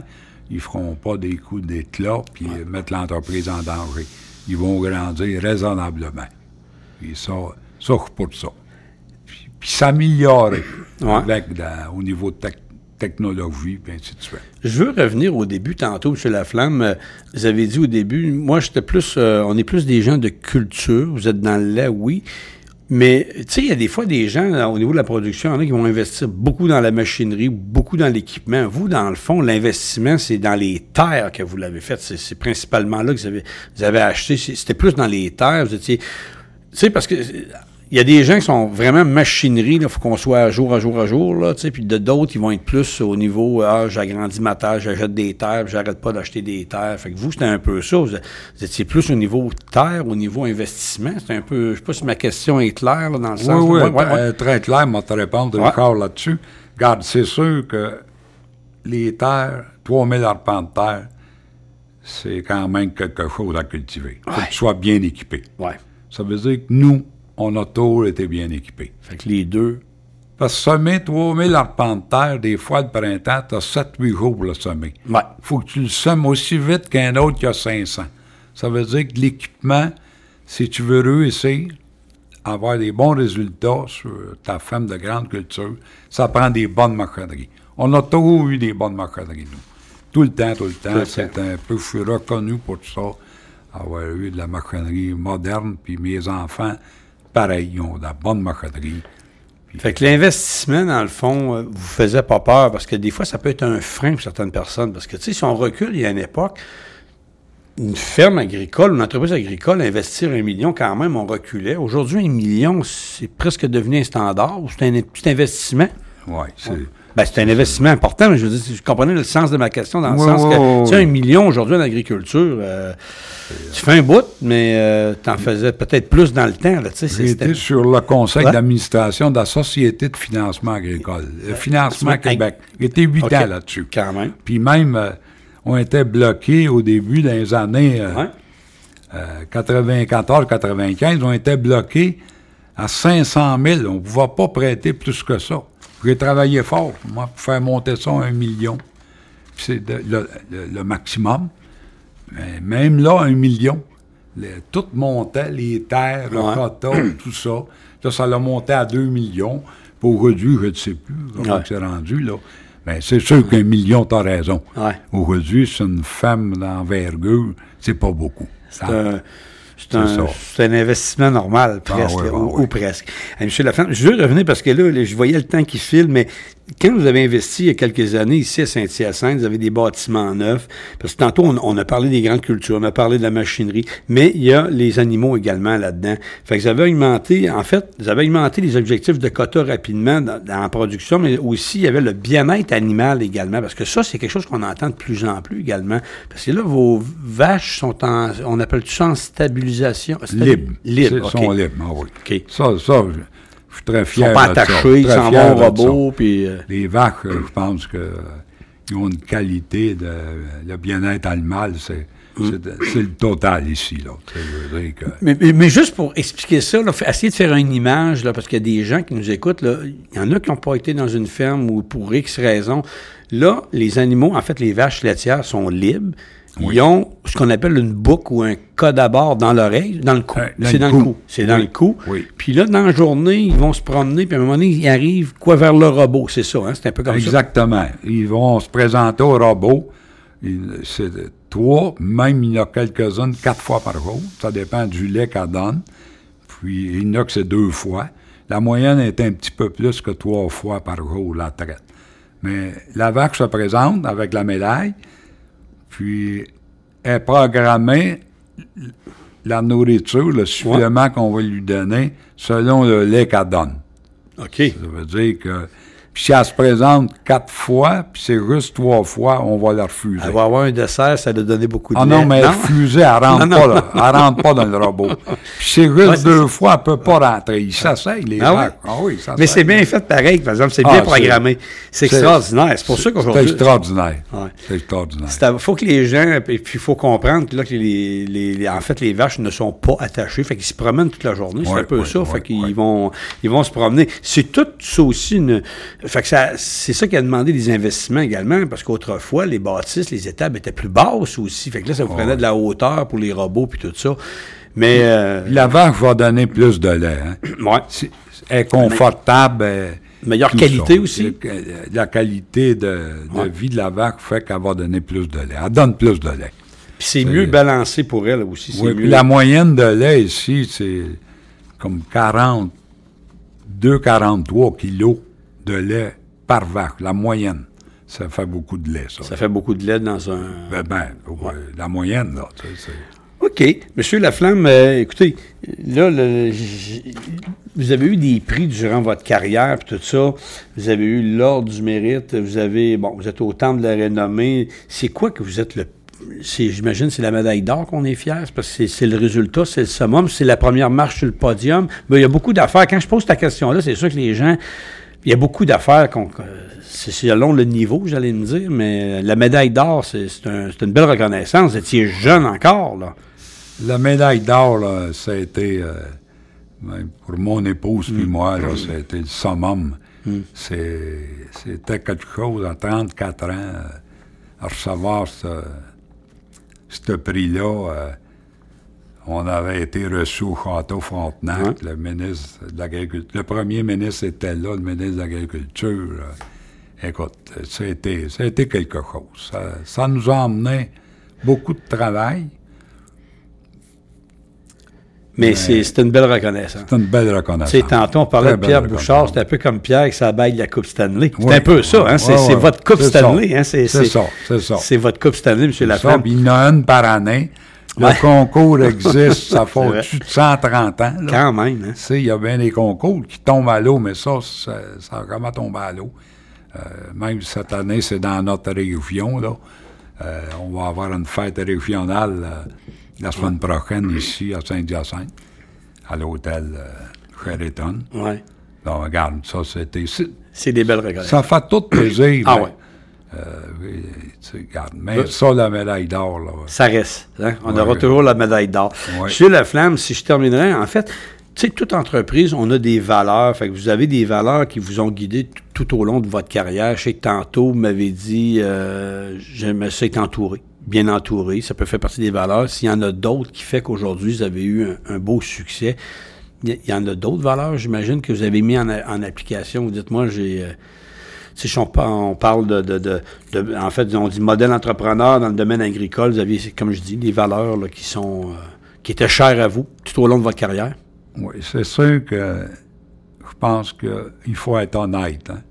ils feront pas des coups d'éclat puis euh, mettre l'entreprise en danger. Ils vont grandir raisonnablement. Puis ça, ça, pour ça. Puis, s'améliorer Ouais. au niveau de technologie, puis ainsi. Je veux revenir au début tantôt, M. Laflamme. Vous avez dit au début, moi, j'étais plus. euh, on est plus des gens de culture. Vous êtes dans le lait, oui. Mais, tu sais, il y a des fois des gens, là, au niveau de la production, il y en a qui vont investir beaucoup dans la machinerie, beaucoup dans l'équipement. Vous, dans le fond, l'investissement, c'est dans les terres que vous l'avez fait. C'est- principalement là que vous avez, vous avez acheté. C'était plus dans les terres. Vous étiez. Tu sais, parce que. Il y a des gens qui sont vraiment machinerie, il faut qu'on soit à jour, à jour, à jour, là, tu sais, puis de d'autres, ils vont être plus au niveau, ah, j'agrandis ma terre, j'achète des terres, puis j'arrête pas d'acheter des terres. Fait que vous, c'était un peu ça. Vous, étiez plus au niveau terre, au niveau investissement. C'était un peu, je sais pas si ma question est claire, là, dans le sens. Oui, oui, Ouais, euh, très clair, moi, te répondre Ouais. encore là-dessus. Regarde, c'est sûr que les terres, 3000 arpents de terre, c'est quand même quelque chose à cultiver. Faut que tu sois bien équipé. Ça veut dire que nous, on a toujours été bien équipés. Fait que les deux. Parce que semer 3000 arpents de terre, des fois, le printemps, tu as 7-8 jours pour le semer. Ouais. faut que tu le semes aussi vite qu'un autre qui a 500. Ça veut dire que l'équipement, si tu veux réussir avoir des bons résultats sur ta ferme de grande culture, ça prend des bonnes machineries. On a toujours eu des bonnes machineries, nous. Tout le temps, tout le temps. C'est un peu, je suis reconnu pour ça, avoir eu de la machinerie moderne, puis mes enfants, pareil, ils ont de la bonne machinerie. Fait que l'investissement, dans le fond, euh, vous faisait pas peur parce que des fois, ça peut être un frein pour certaines personnes. Parce que, tu sais, si on recule, il y a une époque, une ferme agricole, une entreprise agricole, investir un million, quand même, on reculait. Aujourd'hui, un million, c'est presque devenu un standard. ou C'est un petit investissement. Oui, c'est... Ben, c'est un investissement important, mais je veux dire, je comprenais le sens de ma question dans le sens que, tu sais, un million aujourd'hui en agriculture, euh, tu fais un bout, mais euh, tu en faisais peut-être plus dans le temps. Là, été sur le conseil Ouais. d'administration de la Société de financement agricole, le Financement Financement Québec. Été huit ans là-dessus. Quand même. Puis même, euh, on était bloqués au début dans les années euh, Ouais. euh, 94-95, on était bloqués à 500 000. On ne pouvait pas prêter plus que ça. J'ai travaillé fort, moi, pour faire monter ça à un million. C'est le, le- le maximum. Mais même là, un million, le- tout montait, les terres, le coton, tout ça. Là, ça l'a monté à 2 millions. Pour aujourd'hui, je ne sais plus comment Ouais. c'est rendu, là. Mais c'est sûr qu'un million, tu as raison. Ouais. Aujourd'hui, c'est une femme d'envergure, c'est pas beaucoup. C'est un, c'est un- investissement normal, presque, ouais, ouais, ou, ouais. ou presque. Laflamme, je veux revenir parce que là, là, je voyais le temps qui file, mais quand vous avez investi il y a quelques années ici à Saint-Hyacinthe, vous avez des bâtiments neufs, parce que tantôt, on, on a parlé des grandes cultures, on a parlé de la machinerie, mais il y a les animaux également là-dedans. Fait que vous avez augmenté, en fait, vous avez augmenté les objectifs de quota rapidement dans, dans la production, mais aussi il y avait le bien-être animal également, parce que ça, c'est quelque chose qu'on entend de plus en plus également. Parce que là, vos vaches sont en, on appelle ça en stabilisation? Stabi- Libre. Libre, sont libres, ah oui. OK. Ça, ça, je, Ils sont pas attachés, ils s'en vont au robot, puis... euh, Les vaches, euh, je pense que ils ont une qualité de le bien-être animal, c'est Mm. c'est le total ici, là. Que- Mais, mais- mais juste pour expliquer ça, là, essayer de faire une image, là, parce qu'il y a des gens qui nous écoutent, là, il y en a qui n'ont pas été dans une ferme ou pour X raisons. Là, les animaux, en fait, les vaches laitières sont libres. Ils ont ce qu'on appelle une boucle ou un code à bord dans l'oreille, dans le cou. Euh, c'est dans le cou. C'est dans Oui. le cou. Oui. Puis là, dans la journée, ils vont se promener, puis à un moment donné, ils arrivent quoi vers le robot. C'est ça, hein? C'est un peu comme ça. Exactement. Ils vont se présenter au robot. C'est trois, même il y en a quelques-unes, quatre fois par jour. Ça dépend du lait qu'elle donne. Puis il y en a que c'est deux fois. La moyenne est un petit peu plus que trois fois par jour, la traite. Mais la vache se présente avec la médaille, puis est programmée la nourriture, le supplément qu'on va lui donner, selon le lait qu'elle donne. OK. Ça veut dire que si elle se présente quatre fois, puis c'est juste trois fois, on va la refuser. Elle va avoir un dessert, ça va donner beaucoup de Ah lait. non, mais refusée, elle rentre Non, pas, non. là. Elle rentre pas dans le robot. Puis c'est juste Ouais, c'est deux fois, elle peut pas rentrer. Ils s'asseyent, les Ah oui? vaches. Ah oui, ça Mais c'est bien fait pareil, par exemple, c'est Ah, bien c'est- programmé. C'est c'est- extraordinaire. C'est pour ça C'est qu'aujourd'hui. extraordinaire. Ouais. C'est extraordinaire. Il faut que les gens, et puis il faut comprendre que, là, que les, les- les- en fait, les vaches ne sont pas attachées, fait qu'ils se promènent toute la journée, c'est un peu ça, fait qu'ils vont, ils vont se promener. C'est tout ça aussi une, fait que ça, c'est ça qui a demandé des investissements également, parce qu'autrefois, les bâtisses, les étables étaient plus basses aussi, fait que là, ça vous prenait de la hauteur pour les robots puis tout ça. Mais, euh, La vache va donner plus de lait. Hein. ouais, C'est- Elle est confortable. elle- Meilleure qualité ça. aussi. Le- La qualité de, de Ouais. vie de la vache fait qu'elle va donner plus de lait. Elle donne plus de lait. puis c'est mieux balancé pour elle aussi, c'est Oui, mieux. la moyenne de lait ici, c'est comme 42, 43 kilos de lait par vache, la moyenne. Ça fait beaucoup de lait, ça. Ça fait beaucoup de lait dans un... Ben, ben, ouais, la moyenne, là. tu sais, c'est- OK. Monsieur Laflamme, euh, écoutez, là, le- vous avez eu des prix durant votre carrière, puis tout ça. Vous avez eu l'Ordre du mérite. Vous avez, bon, vous êtes au Temple de la renommée. C'est quoi que vous êtes le. J'imagine c'est la médaille d'or qu'on est fier, c'est parce que c'est- c'est le résultat, c'est le summum, c'est la première marche sur le podium. Mais il y a beaucoup d'affaires. Quand je pose ta question-là, c'est sûr que les gens. Il y a beaucoup d'affaires qu'on. C'est selon le niveau, j'allais me dire, mais la médaille d'or, c'est un- une belle reconnaissance. Vous étiez jeune encore, là. La médaille d'or, là, ça a été, euh, même pour mon épouse Mm. puis moi, là, ça a été le summum. C'est- C'était quelque chose à 34 ans, euh, à recevoir ce, ce prix-là. euh, on avait été reçu au château Frontenac, le ministre de l'Agriculture. Le premier ministre était là, le ministre de l'Agriculture. écoute, ça a, été, ça a été quelque chose. Ça, ça nous a emmené beaucoup de travail. Mais c'est c'est une belle reconnaissance. C'est une belle reconnaissance. tantôt, on parlait de Pierre Bouchard, c'est un peu comme Pierre avec sa bague de la Coupe Stanley. C'est Oui. un peu ça, hein? C'est votre Coupe Stanley, ça. hein? C'est ça, c'est ça. C'est votre Coupe Stanley, M. Laflamme. il y en a une par année. Le concours existe, ça fait au-dessus de 130 ans. là. Quand même, hein? Tu sais, il y a bien des concours qui tombent à l'eau, mais ça, ça, ça a vraiment tombé à l'eau. Euh, même cette année, c'est dans notre région. Là. Euh, on va avoir une fête régionale euh, la semaine prochaine ici à Saint-Hyacinthe, à l'hôtel Sheraton. Ouais. Donc, regarde, ça, c'était... c'est- des belles reconnaissances. Ça fait tout plaisir. Ah ouais. Euh, oui, tu sais, regarde, mais ça, la médaille d'or, là. Ça reste. hein? On Ouais, aura ouais. toujours la médaille d'or. Ouais. Monsieur Laflamme, si je terminerais, en fait, tu sais, toute entreprise, on a des valeurs. Fait que vous avez des valeurs qui vous ont guidé tout au long de votre carrière. Je sais que tantôt, vous m'avez dit, euh, j'aime ça être entouré. Bien entouré, ça peut faire partie des valeurs. S'il y en a d'autres qui fait qu'aujourd'hui, vous avez eu un, un beau succès, il y, en a d'autres valeurs, j'imagine, que vous avez mis en, application. Vous dites, moi, j'ai... euh, si on, par- on parle de, de, de- de- En fait, on dit modèle entrepreneur dans le domaine agricole. Vous aviez, comme je dis, des valeurs là, qui sont. euh, qui étaient chères à vous tout au long de votre carrière? Oui, c'est sûr que je pense qu'il faut être honnête. hein.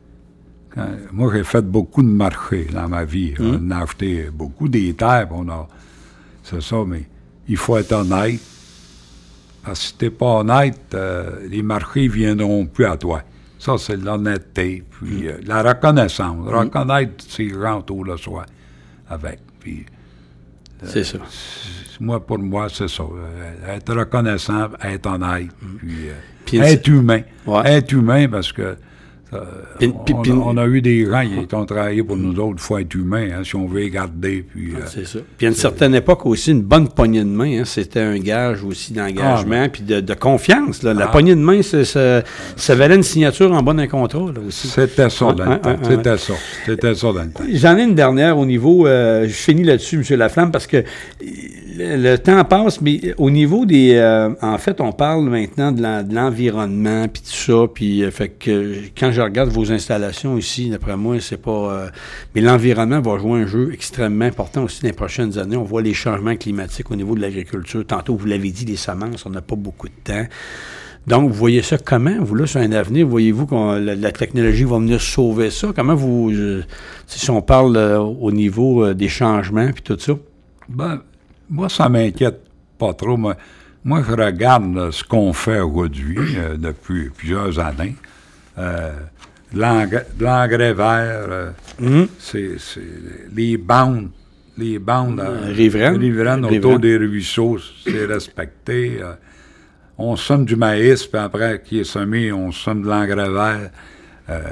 Quand- moi, j'ai fait beaucoup de marchés dans ma vie. On a acheté beaucoup des terres, on a. C'est ça, mais il faut être honnête. Parce que si t'es pas honnête, euh, les marchés viendront plus à toi. Ça, c'est l'honnêteté. Puis euh, la reconnaissance. Reconnaître ces gens autour de soi avec. Puis C'est ça. moi, pour moi, c'est ça. Euh, Être reconnaissant, être honnête, puis, euh, Puis être humain. Ouais. Être humain parce que Ça, puis- on, a eu des gens qui ont travaillé pour nous autres, il faut être humain, hein, si on veut les garder. Puis, euh, C'est ça. Puis à une certaine époque aussi, une bonne poignée de main, hein, c'était un gage aussi d'engagement puis de, de confiance. là. La Ah. poignée de main, c'est- ça, ça valait une signature en bas d'un contrat là, aussi. c'était ça dans le temps. C'était ça. C'était ça dans le temps. J'en ai une dernière au niveau, euh, je finis là-dessus, M. Laflamme, parce que le temps passe, mais au niveau des... euh, en fait, on parle maintenant de l'environnement, puis tout ça, puis euh, fait que quand je regarde vos installations ici, d'après moi, c'est pas... euh, mais l'environnement va jouer un jeu extrêmement important aussi dans les prochaines années. On voit les changements climatiques au niveau de l'agriculture. Tantôt, vous l'avez dit, les semences, on n'a pas beaucoup de temps. Donc, vous voyez ça comment, vous, là, sur un avenir? Voyez-vous que la, la technologie va venir sauver ça? Comment vous... euh, si on parle euh, au niveau euh, des changements puis tout ça? Ben, moi, ça m'inquiète pas trop. Moi, moi, je regarde ce qu'on fait aujourd'hui euh, depuis plusieurs années. Euh, l'engrais vert, euh, Mhm. c'est c'est les bandes, les bandes Euh, riveraines. autour des ruisseaux, c'est respecté. on sème du maïs, puis après qu'il est semé, on sème de l'engrais vert. Euh,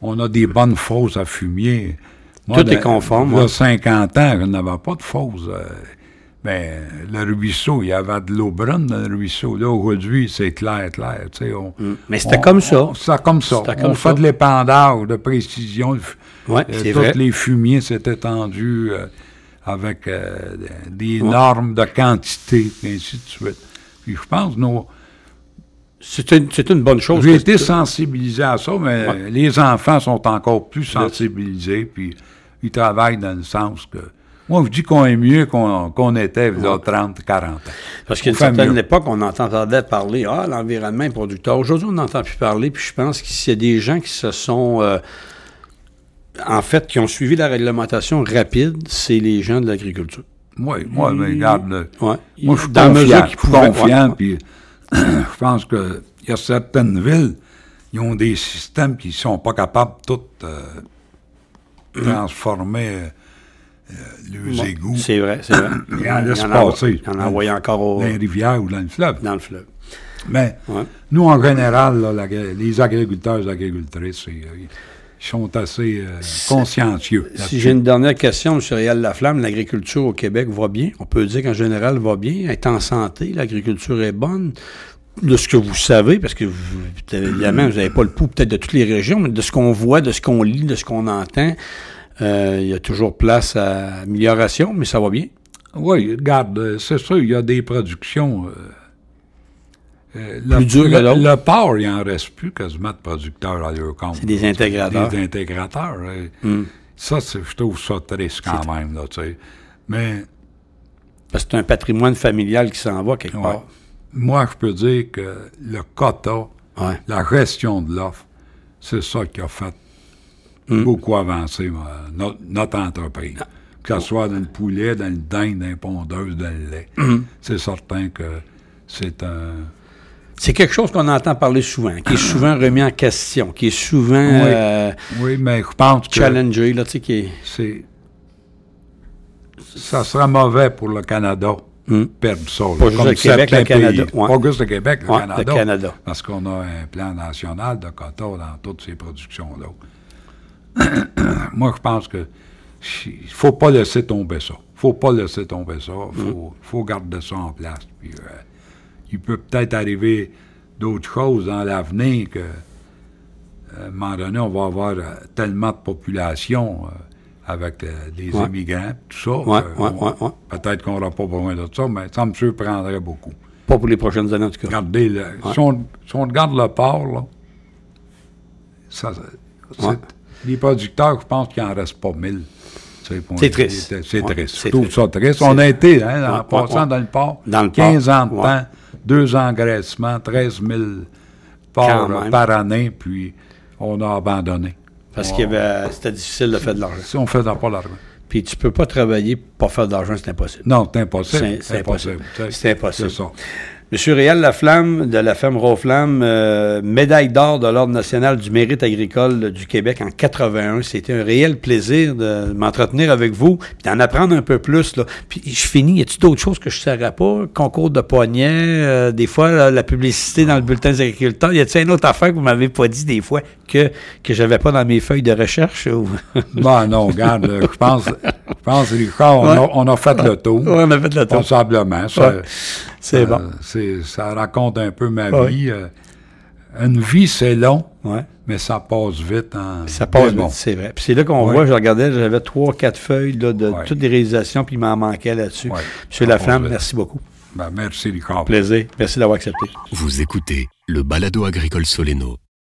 On a des bonnes fosses à fumier. Tout est conforme, Il y a ouais. 50 ans, je n'avais pas de fosses. euh, ben, le ruisseau, il y avait de l'eau brune dans le ruisseau. Là, aujourd'hui, c'est clair, clair. tu sais, on- Mm. Mais c'était comme ça. C'était comme ça. C'était on comme fait de l'épandage, de précision. Ouais, euh, c'est tous vrai. les fumiers s'étaient tendus euh, avec euh, des normes de quantité, et ainsi de suite. Puis je pense, nos, C'est une, c'est une bonne chose. j'ai que- été sensibilisé à ça, mais Ouais. les enfants sont encore plus sensibilisés, puis ils travaillent dans le sens que. Moi, je dis qu'on est mieux qu'on qu'on était il y a 30, 40 ans. Parce qu'à une certaine époque, on entendait parler, ah, l'environnement est producteur. Aujourd'hui, on n'entend plus parler, puis je pense qu'il y a des gens qui se sont, euh, en fait, qui ont suivi la réglementation rapide, c'est les gens de l'agriculture. Oui, moi, mais regarde, le- Ouais. moi, je suis Dans confiant, je suis confiant, puis je pense qu'il y a certaines villes, ils ont des systèmes qui sont pas capables de tout euh, transformer euh, euh, leurs Ouais, égouts C'est vrai, c'est vrai. et en laisse Il en a- passer. En a envoyé encore au- dans les rivières ou dans le fleuve. dans le fleuve. Mais Ouais. nous, en général, là, la- les agriculteurs et agricultrices, euh, ils sont assez euh, consciencieux. Si j'ai une dernière question, M. Réal Laflamme, l'agriculture au Québec va bien? On peut dire qu'en général, va bien, elle est en santé, l'agriculture est bonne? De ce que vous savez, parce que vous, évidemment, vous n'avez pas le pouls peut-être de toutes les régions, mais de ce qu'on voit, de ce qu'on lit, de ce qu'on entend, euh, il y a toujours place à amélioration, mais ça va bien. Oui, regarde, euh, c'est sûr, il y a des productions. euh, le, Plus dures que d'autres. le porc, il n'en reste plus quasiment de producteurs à leur compte. C'est des intégrateurs. Des intégrateurs. Hmm. Ça, je trouve ça triste quand même, là, tu sais. Mais Parce que c'est un patrimoine familial qui s'en va quelque Ouais. part. Moi, je peux dire que le quota, Ouais. la gestion de l'offre, c'est ça qui a fait Hmm. beaucoup avancer notre, notre entreprise. Ah. Que ce soit dans le poulet, dans le dinde, dans les pondeuses, dans le lait. Hmm. C'est certain que c'est un... C'est quelque chose qu'on entend parler souvent, qui est souvent remis en question, qui est souvent Oui. euh, Oui, mais je pense que challengé, là, tu sais, qui est... c'est... Ça sera mauvais pour le Canada. Hmm. Perdre ça. Pas juste le Québec, le Canada, ouais. Pas juste le Québec, le Ouais, Canada. le Canada. Parce qu'on a un plan national de quota dans toutes ces productions-là. Moi, je pense que il faut pas laisser tomber ça. faut pas laisser tomber ça. Il faut, faut garder ça en place. Puis, euh, il peut peut-être arriver d'autres choses dans l'avenir que, à un moment donné, on va avoir euh, tellement de population euh, avec euh, les Ouais. immigrants, tout ça. Ouais, ouais, ouais. Peut-être qu'on n'aura pas besoin de ça, mais ça me surprendrait beaucoup. Pas pour les prochaines années, en tout cas. Regardez, le- si, on, si on regarde le port, là, ça, les producteurs, je pense qu'il n'en reste pas mille. C'est triste. C'est triste. Je trouve ça triste. On a été, hein, en passant dans le port, Dans le 15 port, ans de temps, deux engraissements, 13 000 ports euh, par année, puis on a abandonné. Parce On- qu'il y avait, c'était difficile de faire de l'argent. Si on ne faisait pas l'argent. Puis tu peux pas travailler pour pas faire de l'argent, c'est impossible. Non, c'est impossible. C'est- impossible. C'est impossible. Ça. Monsieur Réal Laflamme de la ferme Roflamme, euh, médaille d'or de l'Ordre national du mérite agricole du Québec en 81. C'était un réel plaisir de m'entretenir avec vous, d'en apprendre un peu plus. Là. Puis je finis, y a-t-il d'autres choses que je ne saurais pas? Concours de poignets, euh, des fois la publicité dans le bulletin des agriculteurs. Y a-t-il une autre affaire que vous m'avez pas dit des fois que, que j'avais pas dans mes feuilles de recherche? Ou... bon, non, regarde, je pense, je pense, Richard, on, a, on a, fait le tour. on a fait le tour. Responsablement. C'est bon. Ça raconte un peu ma vie. Euh, une vie, c'est long, mais ça passe vite. En... Ça passe vite, c'est vrai. Puis c'est là qu'on voit, je regardais, j'avais trois, quatre feuilles de toutes les réalisations, puis il m'en manquait là-dessus. Monsieur Laflamme, merci beaucoup. Ben, merci, Richard. Plaisir. Merci d'avoir accepté. Vous écoutez le balado agricole Soleno.